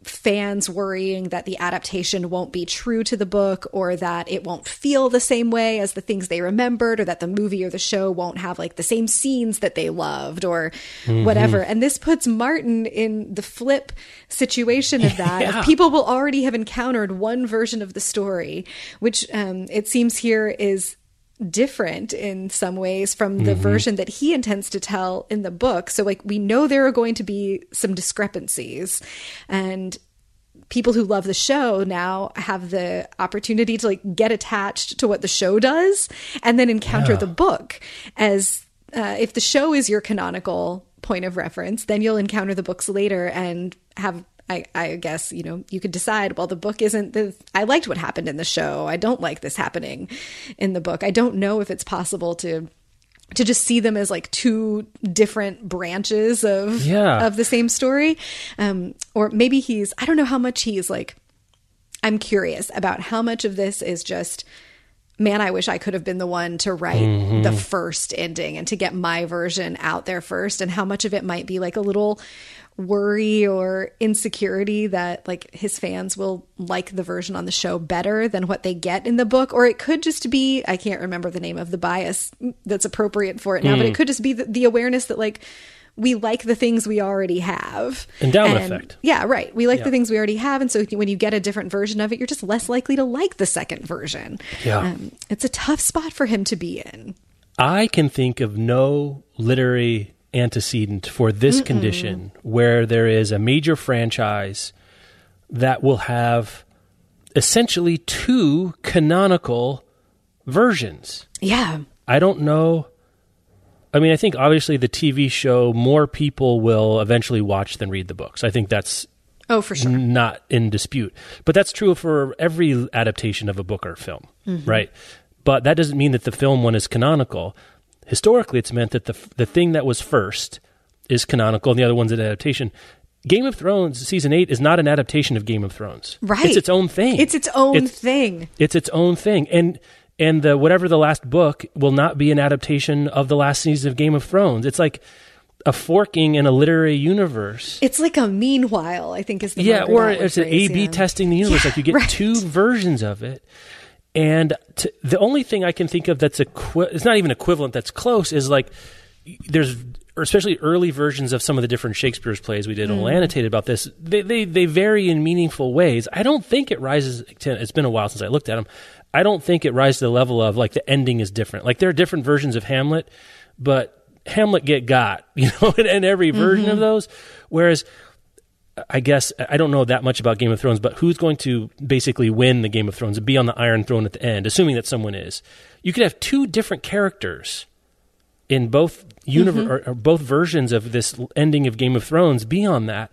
fans worrying that the adaptation won't be true to the book or that it won't feel the same way as the things they remembered or that the movie or the show won't have like the same scenes that they loved or mm-hmm. whatever. And this puts Martin in the flip situation of that. yeah. People will already have encountered one version of the story, which um, it seems here is different in some ways from the mm-hmm. version that he intends to tell in the book. So, like, we know there are going to be some discrepancies. And people who love the show now have the opportunity to like get attached to what the show does and then encounter yeah. the book as uh, if the show is your canonical point of reference then you'll encounter the books later and have I, I guess you know you could decide well the book isn't the i liked what happened in the show i don't like this happening in the book i don't know if it's possible to to just see them as like two different branches of yeah. of the same story um or maybe he's i don't know how much he's like i'm curious about how much of this is just man i wish i could have been the one to write mm-hmm. the first ending and to get my version out there first and how much of it might be like a little worry or insecurity that like his fans will like the version on the show better than what they get in the book or it could just be I can't remember the name of the bias that's appropriate for it now mm. but it hmm. could just be the, the, awareness that like we like the things we already have. Endowment and, effect. Yeah, right. We like yeah. the things we already have. And so when you get a different version of it, you're just less likely to like the second version. Yeah. Um, it's a tough spot for him to be in. I can think of no literary antecedent for this Mm-mm. condition where there is a major franchise that will have essentially two canonical versions. Yeah. I don't know. I mean, I think obviously the TV show more people will eventually watch than read the books. I think that's Oh, for sure. not in dispute. But that's true for every adaptation of a book or film, Mm-hmm. right? But that doesn't mean that the film one is canonical. Historically, it's meant that the the thing that was first is canonical, and the other one's an adaptation. Game of Thrones season eight is not an adaptation of Game of Thrones. Right. It's its own thing. It's its own It's- thing. It's its own thing, and and the whatever the last book will not be an adaptation of the last season of Game of Thrones. It's like a forking in a literary universe. It's like a meanwhile, I think is the yeah, or it's an A/B yeah. testing the universe. Yeah, like you get right. two versions of it, and to, the only thing I can think of that's equi- it's not even equivalent. That's close is like there's especially early versions of some of the different Shakespeare's plays we did Mm. on Annotated about this. They, they they vary in meaningful ways. I don't think it rises. To, it's been a while since I looked at them. I don't think it rises to the level of like the ending is different. Like there are different versions of Hamlet, but Hamlet get got you know in, in every version Mm-hmm. of those. Whereas I guess I don't know that much about Game of Thrones, but who's going to basically win the Game of Thrones and be on the Iron Throne at the end, assuming that someone is? You could have two different characters in both universe mm-hmm. or, or both versions of this ending of Game of Thrones be on that.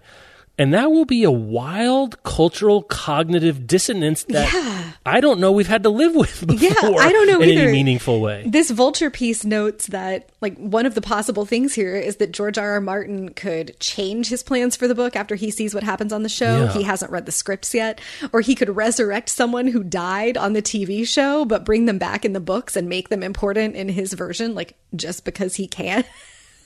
And that will be a wild cultural cognitive dissonance that Yeah. I don't know we've had to live with before Yeah, I don't know in either. any meaningful way. This vulture piece notes that like one of the possible things here is that George R. R. Martin could change his plans for the book after he sees what happens on the show. Yeah. He hasn't read the scripts yet, or he could resurrect someone who died on the TV show but bring them back in the books and make them important in his version like just because he can.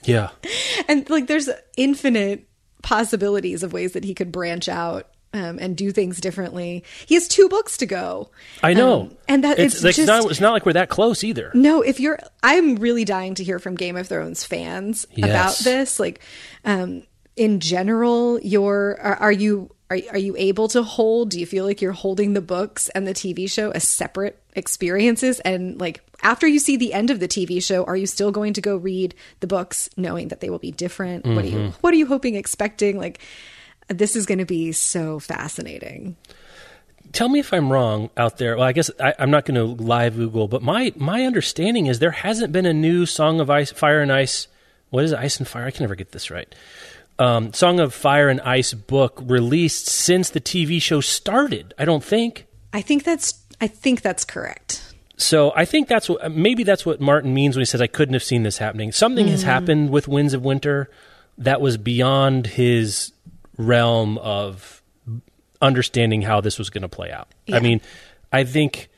Yeah. and like there's infinite possibilities of ways that he could branch out um, and do things differently. He has two books to go. I know. Um, and that it's, like, just not, it's not like we're that close either. no, if you're, I'm really dying to hear from Game of Thrones fans about this. Like, um, in general, you're, are, are you, are, are you able to hold, do you feel like you're holding the books and the TV show as separate experiences? And like, after you see the end of the TV show, are you still going to go read the books knowing that they will be different? What are you, what are you hoping, expecting? Like, this is going to be so fascinating. tell me if I'm wrong out there. Well, I guess I, I'm not going to live Google, but my my understanding is there hasn't been a new Song of Ice, Fire and Ice. What is it? Ice and Fire? I can never get this right. Um, Song of Fire and Ice book released since the TV show started. I don't think. I think that's, I think that's correct. So I think that's what maybe that's what Martin means when he says I couldn't have seen this happening. Something has mm. happened with Winds of Winter that was beyond his realm of understanding how this was going to play out. I mean, I think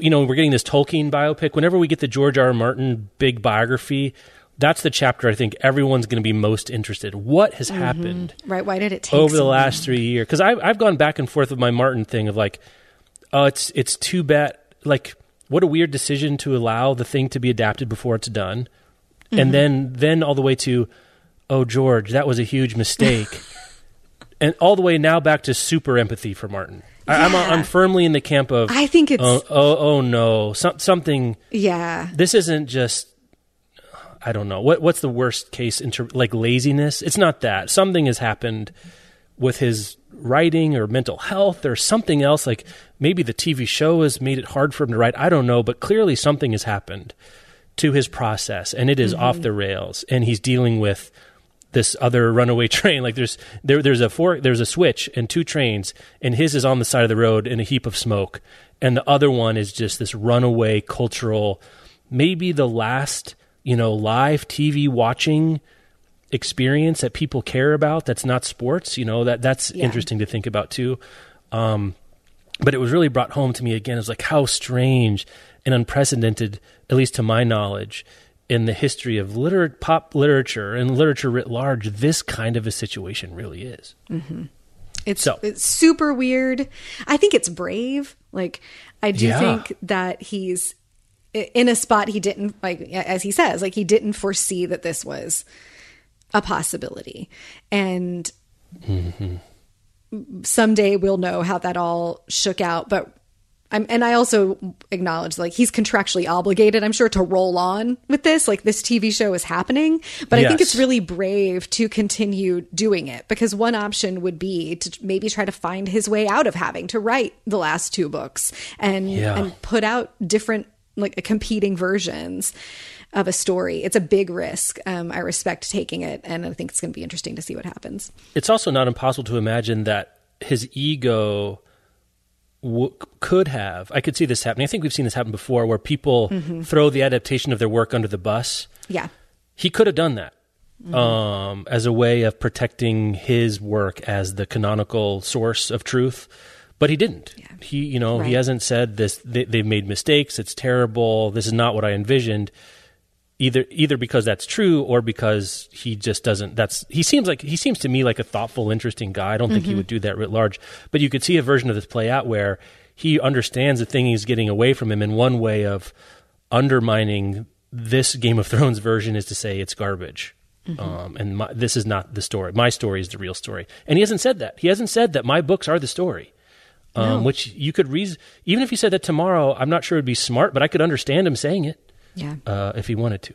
you know we're getting this Tolkien biopic. Whenever we get the George R. R. Martin big biography, that's the chapter I think everyone's going to be most interested. What has mm-hmm. happened? Right? Why did it take over the so long? last three years because I've I've gone back and forth with my Martin thing of like, oh, it's it's too bad. Like, what a weird decision to allow the thing to be adapted before it's done, Mm-hmm. and then then all the way to, oh George, that was a huge mistake, and all the way now back to super empathy for Martin. I, I'm Yeah. I'm firmly in the camp of I think it's oh oh, oh no some, something yeah. this isn't just I don't know what what's the worst case in ter- like laziness. It's not that something has happened with his writing or mental health or something else. Like maybe the TV show has made it hard for him to write. I don't know, but clearly something has happened to his process, and it is off mm-hmm. the rails, and he's dealing with this other runaway train. Like there's there there's a four there's a switch and two trains, and his is on the side of the road in a heap of smoke, and the other one is just this runaway cultural, maybe the last you know live TV watching experience that people care about. That's not sports. You know that that's Yeah. interesting to think about too. Um, but it was really brought home to me again. Was like how strange and unprecedented, at least to my knowledge, in the history of liter- pop literature and literature writ large, this kind of a situation really is. It's, So- it's super weird. I think it's brave. Like I do Yeah. think that he's in a spot he didn't like as he says, like he didn't foresee that this was a possibility. And someday we'll know how that all shook out, but I'm, and I also acknowledge like he's contractually obligated, I'm sure, to roll on with this. Like this TV show is happening, but I think it's really brave to continue doing it because one option would be to maybe try to find his way out of having to write the last two books and Yeah. and put out different like competing versions. Of a story. It's a big risk. Um, I respect taking it, and I think it's going to be interesting to see what happens. It's also not impossible to imagine that his ego w- could have. I could see this happening. I think we've seen this happen before, where people mm-hmm. throw the adaptation of their work under the bus. Yeah, he could have done that. Mm-hmm. Um, as a way of protecting his work as the canonical source of truth but he didn't. Yeah. He, you know, right. he hasn't said this. They, they've made mistakes. It's terrible. This is not what I envisioned. Either, either because that's true or because he just doesn't. That's he seems like he seems to me like a thoughtful, interesting guy. I don't mm-hmm. think he would do that writ large. But you could see a version of this play out where he understands the thing he's getting away from him. in one way of undermining this Game of Thrones version is to say it's garbage. Mm-hmm. Um, and my, this is not the story. My story is the real story. And he hasn't said that. He hasn't said that my books are the story um, no. which you could reason. Even if he said that tomorrow, I'm not sure it'd be smart, but I could understand him saying it. Yeah. Uh, if he wanted to.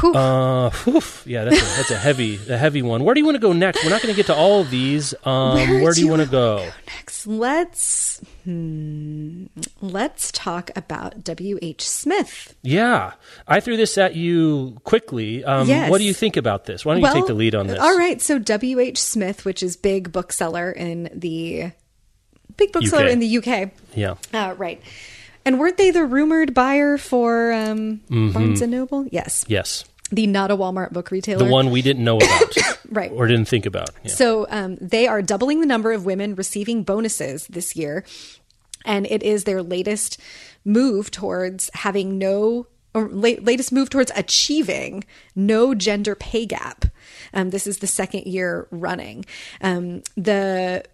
Whew. Uh, whew. Yeah, that's a, that's a heavy, a heavy one. Where do you want to go next? We're not going to get to all of these. Um, where, where, do you, you want to go? go? next? Let's hmm, let's talk about W. H. Smith. Yeah, I threw this at you quickly. Um, yes. What do you think about this? Why don't well, you take the lead on this? All right. So W. H. Smith, which is big bookseller in the big bookseller in the UK. Yeah. Uh, right. And weren't they the rumored buyer for um, mm-hmm. Barnes and Noble? Yes. Yes. The not a Walmart book retailer. The one we didn't know about. right. Or didn't think about. Yeah. So um, they are doubling the number of women receiving bonuses this year. And it is their latest move towards having no or latest move towards achieving no gender pay gap. Um, this is the second year running. Um, the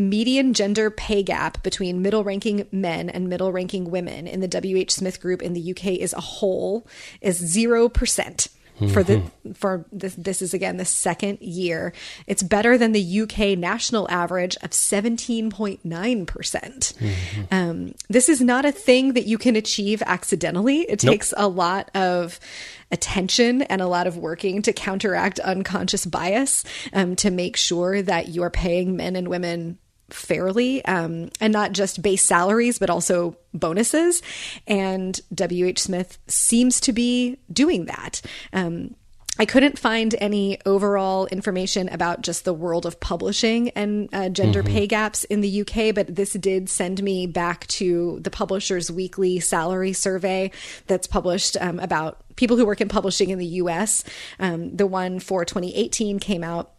median gender pay gap between middle ranking men and middle ranking women in the WH Smith group in the UK as a whole is 0% for the mm-hmm. for this this is again the second year it's better than the UK national average of 17.9% mm-hmm. um, this is not a thing that you can achieve accidentally it nope. takes a lot of attention and a lot of working to counteract unconscious bias um, to make sure that you're paying men and women fairly um, and not just base salaries, but also bonuses. And WH Smith seems to be doing that. Um, I couldn't find any overall information about just the world of publishing and uh, gender mm-hmm. pay gaps in the UK, but this did send me back to the Publishers Weekly salary survey that's published um, about people who work in publishing in the US. Um, the one for 2018 came out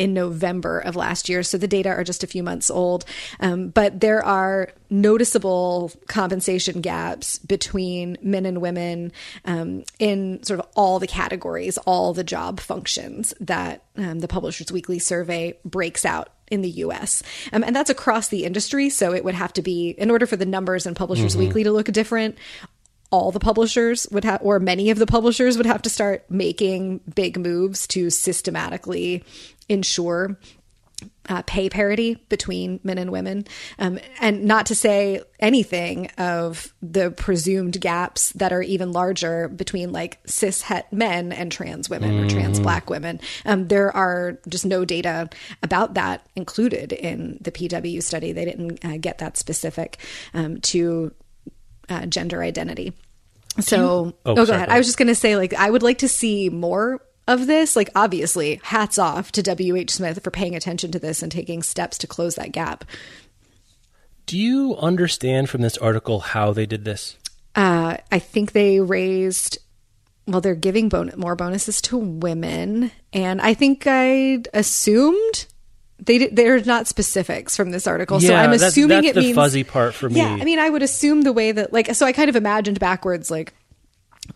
in November of last year. So the data are just a few months old. Um, but there are noticeable compensation gaps between men and women um, in sort of all the categories, all the job functions that um, the Publishers Weekly survey breaks out in the US. Um, and that's across the industry. So it would have to be, in order for the numbers in Publishers mm-hmm. Weekly to look different, all the publishers would have, or many of the publishers would have to start making big moves to systematically ensure uh, pay parity between men and women, um, and not to say anything of the presumed gaps that are even larger between like cis het men and trans women mm-hmm. or trans mm-hmm. black women. Um, there are just no data about that included in the PW study. They didn't uh, get that specific um, to uh, gender identity. So, you, oh, oh, go sorry, ahead. Go I was just going to say, like, I would like to see more of this, like obviously, hats off to W.H. Smith for paying attention to this and taking steps to close that gap. Do you understand from this article how they did this? Uh, I think they raised. Well, they're giving bon- more bonuses to women, and I think I assumed they they're not specifics from this article, yeah, so I'm assuming that's, that's it the means fuzzy part for me. Yeah, I mean, I would assume the way that like so I kind of imagined backwards, like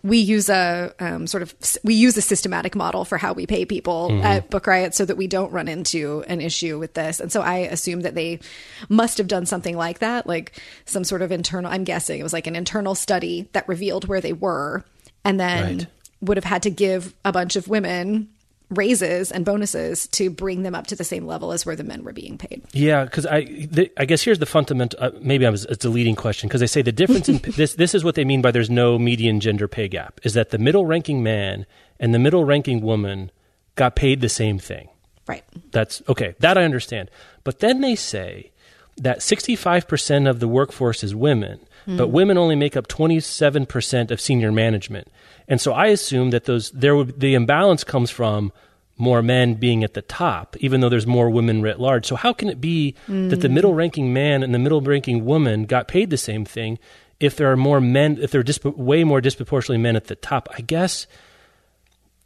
we use a um, sort of we use a systematic model for how we pay people mm-hmm. at Book Riot so that we don't run into an issue with this. And so I assume that they must have done something like that, like some sort of internal. I'm guessing it was like an internal study that revealed where they were, and then right. would have had to give a bunch of women raises and bonuses to bring them up to the same level as where the men were being paid. Yeah, because I, the, I guess here's the fundamental. Uh, maybe I was it's a leading question because they say the difference in this. This is what they mean by there's no median gender pay gap. Is that the middle ranking man and the middle ranking woman got paid the same thing? Right. That's okay. That I understand. But then they say that 65% of the workforce is women, but women only make up 27% of senior management. And so I assume that those there would the imbalance comes from more men being at the top, even though there's more women writ large. So how can it be that the mm. middle ranking man and the middle ranking woman got paid the same thing if there are more men, if there are disp- way more disproportionately men at the top? I guess,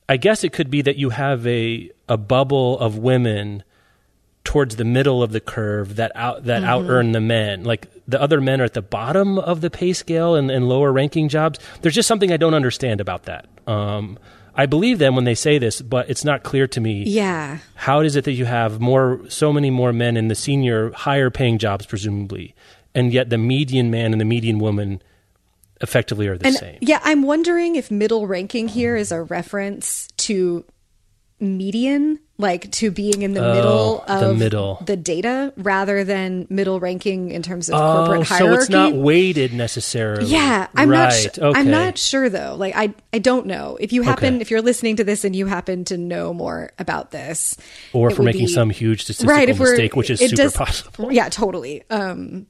I guess it could be that you have a a bubble of women towards the middle of the curve that out that out earn the men. Like the other men are at the bottom of the pay scale and, and lower ranking jobs. There's just something I don't understand about that. Um, I believe them when they say this, but it's not clear to me. Yeah. How is it that you have more, so many more men in the senior, higher paying jobs, presumably, and yet the median man and the median woman effectively are the And same? yeah, I'm wondering if middle ranking here is a reference to median, like to being in the Oh, middle the middle. the data rather than middle ranking in terms of Oh, corporate hierarchy. so it's not weighted necessarily. Yeah, I'm right. not. Sh- okay. I'm not sure though. Like, I I don't know if you happen Okay. if you're listening to this and you happen to know more about this, or if we're making be- some huge statistical right mistake, which is super does- possible. Yeah, totally. Um,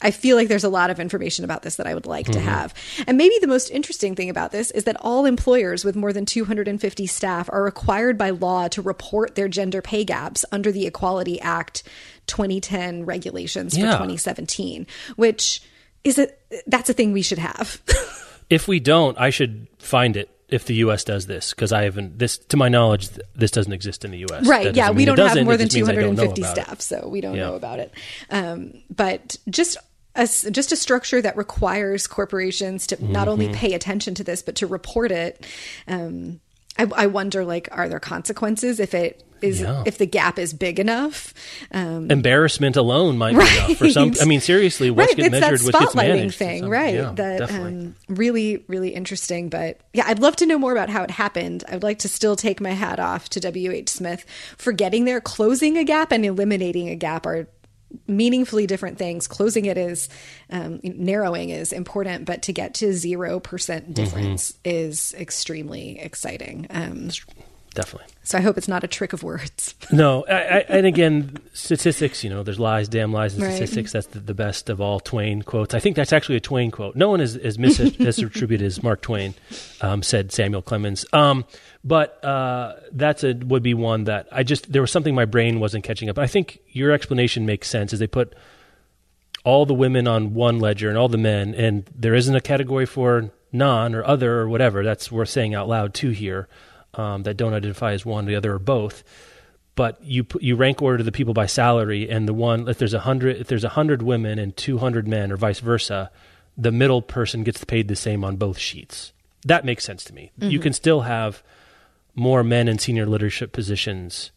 I feel like there's a lot of information about this that I would like Mm-hmm. to have. And maybe the most interesting thing about this is that all employers with more than 250 staff are required by law to report their gender pay gaps under the Equality Act 2010 regulations for 2017, which is a that's a thing we should have. If we don't, I should find it if the U.S. does this because I haven't. This, to my knowledge, th- this doesn't exist in the U.S. right yeah we don't have more than just means I don't know 250 about it. staff so we don't Yeah. know about it um, but just a, just a structure that requires corporations to not only Mm-hmm. pay attention to this but to report it um, I, I wonder like are there consequences if it is Yeah. if the gap is big enough um, Embarrassment alone might be enough for some. Right. I mean, seriously, what's right, get it's measured, what gets spotlighting managed. thing, right? Yeah, that um, really, really interesting. But yeah, I'd love to know more about how it happened. I'd like to still take my hat off to W. H. Smith for getting there. Closing a gap and eliminating a gap are meaningfully different things. Closing it is um, narrowing is important, but to get to zero percent difference Mm-hmm. is extremely exciting. Um, definitely. so I hope it's not a trick of words. No, I, I, and again, statistics. You know, there's lies, damn lies, in Right. statistics. That's the, the best of all Twain quotes. I think that's actually a Twain quote. No one is as misattributed as Mark Twain, um, said Samuel Clemens. Um, but uh, that's a would be one that I just there was something my brain wasn't catching up. I think your explanation makes sense. Is they put all the women on one ledger and all the men, and there isn't a category for non or other or whatever. That's worth saying out loud too here. Um, that don't identify as one, the other, or both. But you you rank order the people by salary, and the one if there's a hundred if there's a hundred women and two hundred men, or vice versa, the middle person gets paid the same on both sheets. That makes sense to me. You can still have more men in senior leadership positions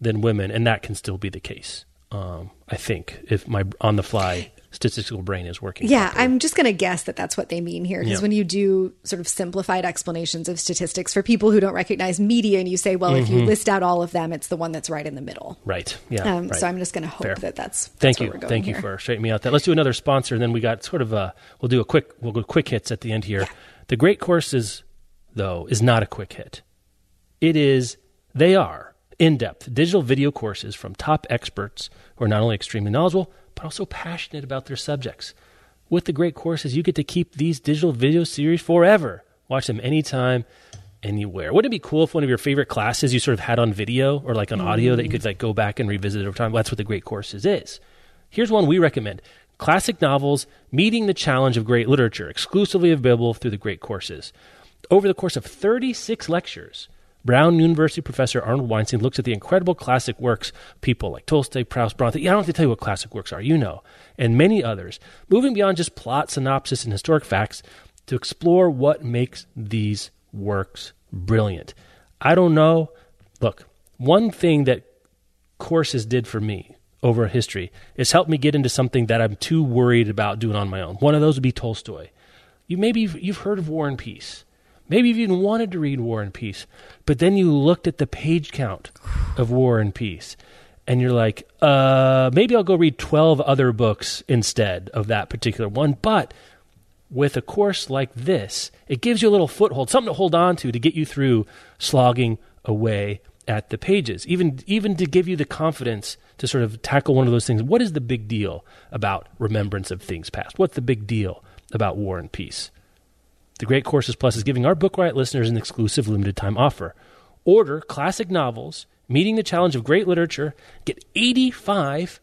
than women, and that can still be the case. Um, I think if my on the fly statistical brain is working. Yeah, properly. I'm just going to guess that that's what they mean here. Because Yeah. when you do sort of simplified explanations of statistics for people who don't recognize media and you say, well, if you list out all of them, it's the one that's right in the middle. right. Yeah. Um, right. So I'm just going to hope Fair. that that's, that's Thank where you, we're going thank you here. for straightening me out. That let's do another sponsor, and then we got sort of a. We'll do a quick. We'll go quick hits at the end here. The great courses, though, is not a quick hit. It is. They are in-depth digital video courses from top experts who are not only extremely knowledgeable but also passionate about their subjects. With the great courses, you get to keep these digital video series forever. Watch them anytime, anywhere. Wouldn't it be cool if one of your favorite classes you sort of had on video or like on audio that you could like go back and revisit over time? That's what the great courses is. Here's one we recommend. Classic novels meeting the challenge of great literature, exclusively available through the great courses. Over the course of 36 lectures, Brown University professor Arnold Weinstein looks at the incredible classic works, people like Tolstoy, Proust, Bronte. I don't have to tell you what classic works are, you know, and many others, moving beyond just plot, synopsis, and historic facts to explore what makes these works brilliant. I don't know. Look, one thing that courses did for me over history is helped me get into something that I'm too worried about doing on my own. One of those would be Tolstoy. You maybe you've heard of War and Peace. Maybe you've even wanted to read War and Peace, but then you looked at the page count of War and Peace, and you're like, uh, maybe I'll go read 12 other books instead of that particular one. But with a course like this, it gives you a little foothold, something to hold on to to get you through slogging away at the pages, even even to give you the confidence to sort of tackle one of those things. What is the big deal about remembrance of things past? What's the big deal about war and peace? The Great Courses Plus is giving our Book Riot listeners an exclusive limited time offer. Order classic novels, meeting the challenge of great literature, get 85%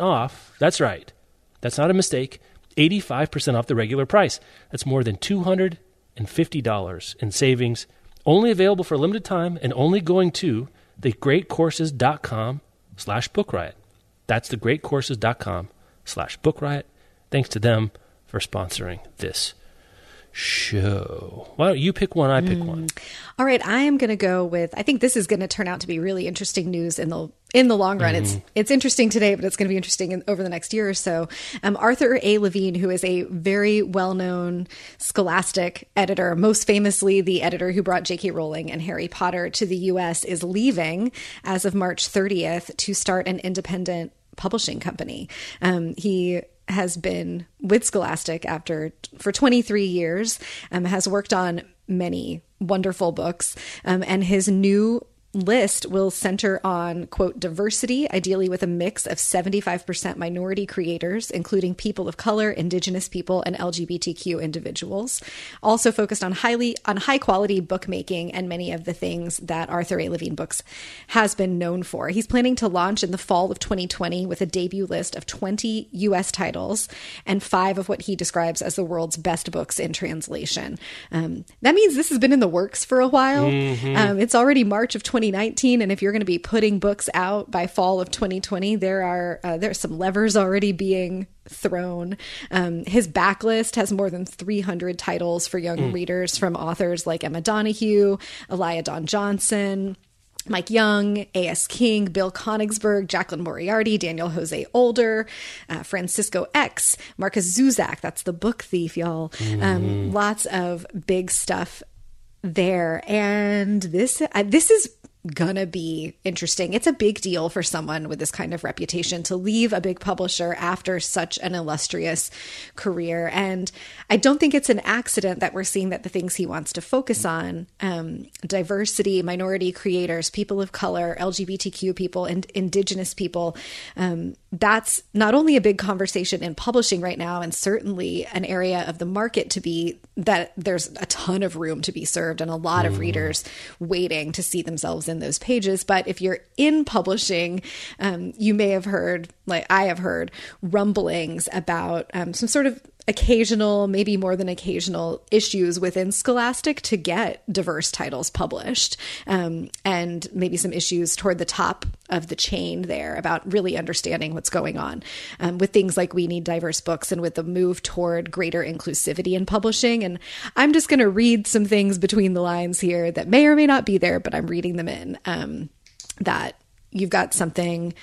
off. That's right. That's not a mistake. 85% off the regular price. That's more than $250 in savings. Only available for a limited time and only going to thegreatcourses.com slash book. That's thegreatcourses.com slash book. Thanks to them for sponsoring this show. Why don't you pick one? I pick mm. one. All right, I am going to go with. I think this is going to turn out to be really interesting news in the in the long run. Mm. It's it's interesting today, but it's going to be interesting in, over the next year or so. Um, Arthur A. Levine, who is a very well known Scholastic editor, most famously the editor who brought J.K. Rowling and Harry Potter to the U.S., is leaving as of March 30th to start an independent publishing company. Um, he has been with Scholastic after for 23 years, um, has worked on many wonderful books, um, and his new list will center on quote diversity ideally with a mix of 75% minority creators including people of color indigenous people and lgbtq individuals. Also focused on highly on high quality bookmaking and many of the things that arthur a. Levine books has been known for. He's planning to launch in the fall of 2020 with a debut list of 20 us titles and five of what he describes as the world's best books in translation. Um, that means this has been in the works for a while. Mm-hmm. um, it's already march of 20 2019 and if you're going to be putting books out by fall of 2020 there are uh, there's some levers already being thrown um, his backlist has more than 300 titles for young mm. readers from authors like emma donoghue alaya dawn johnson Mike Jung, A.S. King, Bill Konigsberg, Jaclyn Moriarty, Daniel Jose Older, uh, Francisco X, Markus Zusak. that's the book thief, y'all. Mm. Um, mm-hmm. lots of big stuff there. And this, uh, this is gonna be interesting. It's a big deal for someone with this kind of reputation to leave a big publisher after such an illustrious career. And I don't think it's an accident that we're seeing that the things he wants to focus on um, diversity, minority creators, people of color, LGBTQ people, and indigenous people um, that's not only a big conversation in publishing right now, and certainly an area of the market to be that there's a ton of room to be served and a lot mm. of readers waiting to see themselves in those pages. But if you're in publishing, um, you may have heard, like I have heard, rumblings about um, some sort of occasional, maybe more than occasional issues within Scholastic to get diverse titles published, um, and maybe some issues toward the top of the chain there about really understanding what's going on um, with things like we need diverse books and with the move toward greater inclusivity in publishing. And I'm just going to read some things between the lines here that may or may not be there, but I'm reading them in. Um, that you've got something.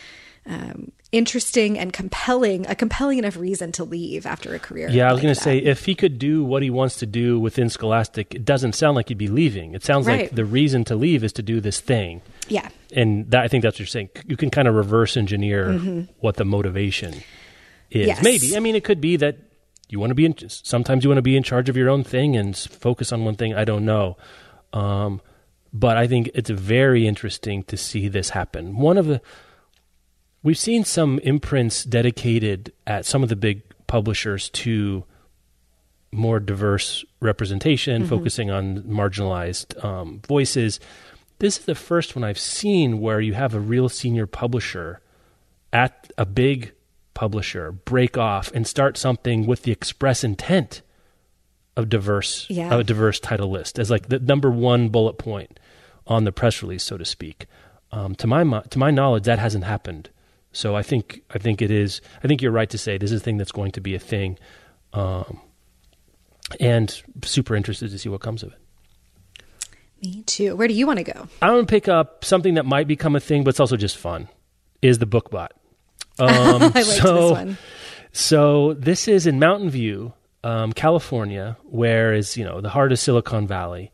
Um, interesting and compelling, a compelling enough reason to leave after a career. Yeah, I was like going to say if he could do what he wants to do within Scholastic, it doesn't sound like he'd be leaving. It sounds right. like the reason to leave is to do this thing. Yeah. And that, I think that's what you're saying. You can kind of reverse engineer mm-hmm. what the motivation is. Yes. Maybe. I mean, it could be that you want to be in, sometimes you want to be in charge of your own thing and focus on one thing. I don't know. Um, but I think it's very interesting to see this happen. One of the We've seen some imprints dedicated at some of the big publishers to more diverse representation, mm-hmm. focusing on marginalized um, voices. This is the first one I've seen where you have a real senior publisher at a big publisher break off and start something with the express intent of diverse yeah. a diverse title list as like the number one bullet point on the press release, so to speak. Um, to my to my knowledge, that hasn't happened so I think I think it is. I think you're right to say this is a thing that's going to be a thing, um, and super interested to see what comes of it. Me too. Where do you want to go? I want to pick up something that might become a thing, but it's also just fun. Is the BookBot? Um, I liked so, this one. So this is in Mountain View, um, California, where is you know the heart of Silicon Valley.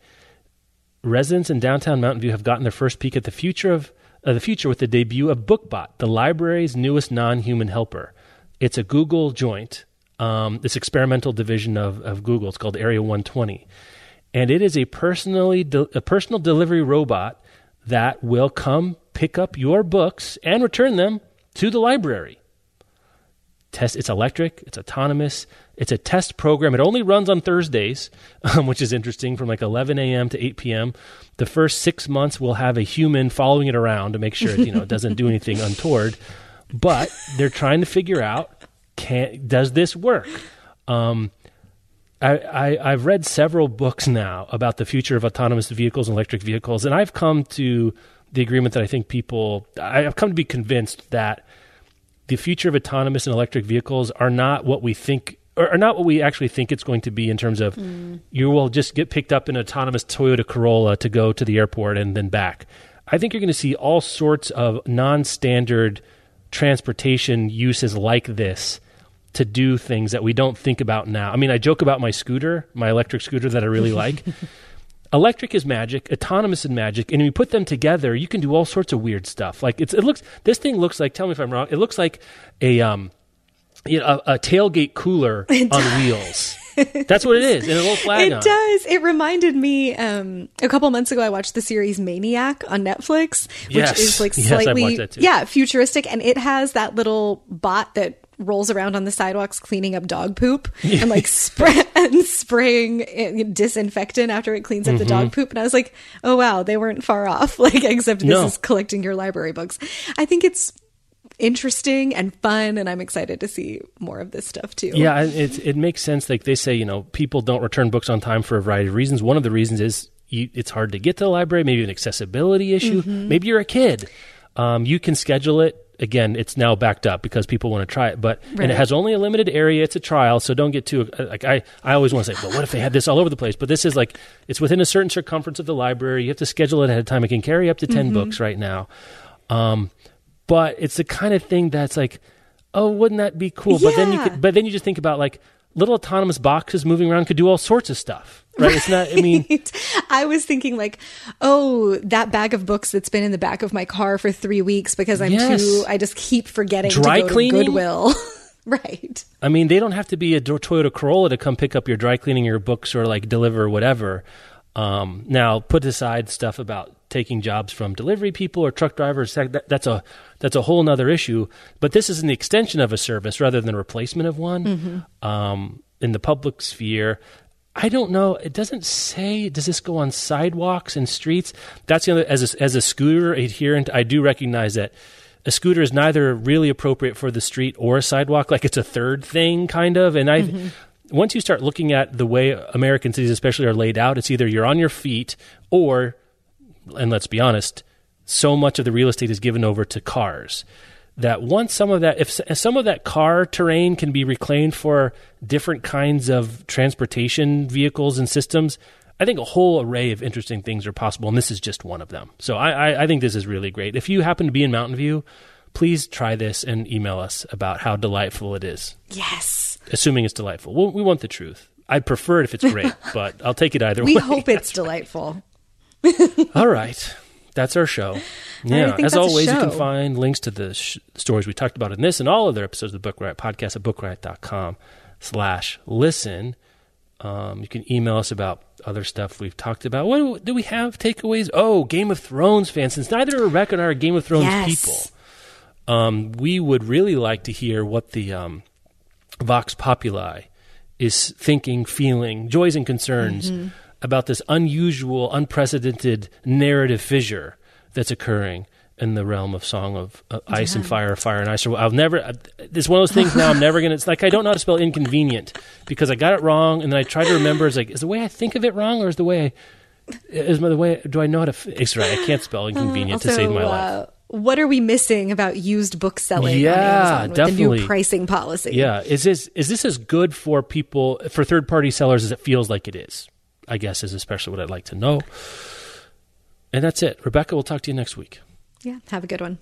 Residents in downtown Mountain View have gotten their first peek at the future of the future with the debut of BookBot, the library's newest non-human helper. It's a Google joint, um, this experimental division of, of Google. It's called Area 120, and it is a personally de- a personal delivery robot that will come pick up your books and return them to the library. Test it's electric, it's autonomous, it's a test program. It only runs on Thursdays, um, which is interesting from like 11 a.m. to 8 p.m. The first six months we'll have a human following it around to make sure it, you know it doesn't do anything untoward. But they're trying to figure out can does this work? Um, I, I, have read several books now about the future of autonomous vehicles and electric vehicles, and I've come to the agreement that I think people, I've come to be convinced that the future of autonomous and electric vehicles are not what we think, are not what we actually think it's going to be in terms of mm. you will just get picked up in an autonomous Toyota Corolla to go to the airport and then back. I think you're going to see all sorts of non standard transportation uses like this to do things that we don't think about now. I mean, I joke about my scooter, my electric scooter that I really like. electric is magic, autonomous is magic, and when you put them together, you can do all sorts of weird stuff. Like it's, it looks, this thing looks like. Tell me if I'm wrong. It looks like a um, you know, a, a tailgate cooler on wheels. That's what it is, and a little flag. It does. It reminded me. Um, a couple months ago, I watched the series Maniac on Netflix, which yes. is like slightly, yes, yeah, futuristic, and it has that little bot that rolls around on the sidewalks cleaning up dog poop and like spray and spraying eh, disinfectant after it cleans up mm-hmm. the dog mm-hmm. poop. And I was like, oh wow, they weren't far off. Like, except this no. is collecting your library books. I think it's interesting and fun and i'm excited to see more of this stuff too yeah it, it makes sense like they say you know people don't return books on time for a variety of reasons one of the reasons is you, it's hard to get to the library maybe an accessibility issue mm-hmm. maybe you're a kid um, you can schedule it again, it's now backed up because people want to try it. But right. and it has only a limited area. It's a trial, so don't get too like I. I always want to say, well, what if they had this all over the place? But this is like it's within a certain circumference of the library. You have to schedule it ahead of time. It can carry up to 10 mm-hmm. books right now. Um, but it's the kind of thing that's like, oh, wouldn't that be cool? Yeah. But then you could, but then you just think about like little autonomous boxes moving around could do all sorts of stuff. Right? right? It's not, I mean, I was thinking like, oh, that bag of books that's been in the back of my car for three weeks because I'm yes. too, I just keep forgetting dry to go cleaning? to Goodwill. right. I mean, they don't have to be a Toyota Corolla to come pick up your dry cleaning your books or like deliver whatever. Um, now, put aside stuff about taking jobs from delivery people or truck drivers. That, that's a that's a whole other issue. But this is an extension of a service rather than a replacement of one. Mm-hmm. Um, in the public sphere, I don't know. It doesn't say. Does this go on sidewalks and streets? That's the other. As a, as a scooter adherent, I do recognize that a scooter is neither really appropriate for the street or a sidewalk. Like it's a third thing, kind of. And I, mm-hmm. once you start looking at the way American cities, especially, are laid out, it's either you're on your feet or, and let's be honest, so much of the real estate is given over to cars that once some of that, if some of that car terrain can be reclaimed for different kinds of transportation vehicles and systems, I think a whole array of interesting things are possible, and this is just one of them. So I, I, I think this is really great. If you happen to be in Mountain View, please try this and email us about how delightful it is. Yes. Assuming it's delightful. Well, we want the truth. I'd prefer it if it's great, but I'll take it either we way. We hope it's delightful. All right that's our show. Yeah, as always, you can find links to the sh- stories we talked about in this and all other episodes of the Book Riot podcast at bookriot.com slash listen. Um, you can email us about other stuff we've talked about. What do we have takeaways? Oh, Game of Thrones fans. Since neither Rebecca and I are Game of Thrones yes. people, um, we would really like to hear what the um, Vox Populi is thinking, feeling, joys and concerns mm-hmm about this unusual, unprecedented narrative fissure that's occurring in the realm of Song of uh, Ice yeah. and Fire, Fire and Ice. I'll never. Uh, it's one of those things now. I'm never gonna. It's like I don't know how to spell inconvenient because I got it wrong, and then I try to remember. It's like is the way I think of it wrong, or is the way I, is the way? Do I know how to? F- it's right. I can't spell inconvenient uh, also, to save my life. Uh, what are we missing about used book selling yeah, definitely. the new pricing policy? Yeah, is this is this as good for people for third party sellers as it feels like it is? I guess is especially what I'd like to know. And that's it. Rebecca, we'll talk to you next week. Yeah, have a good one.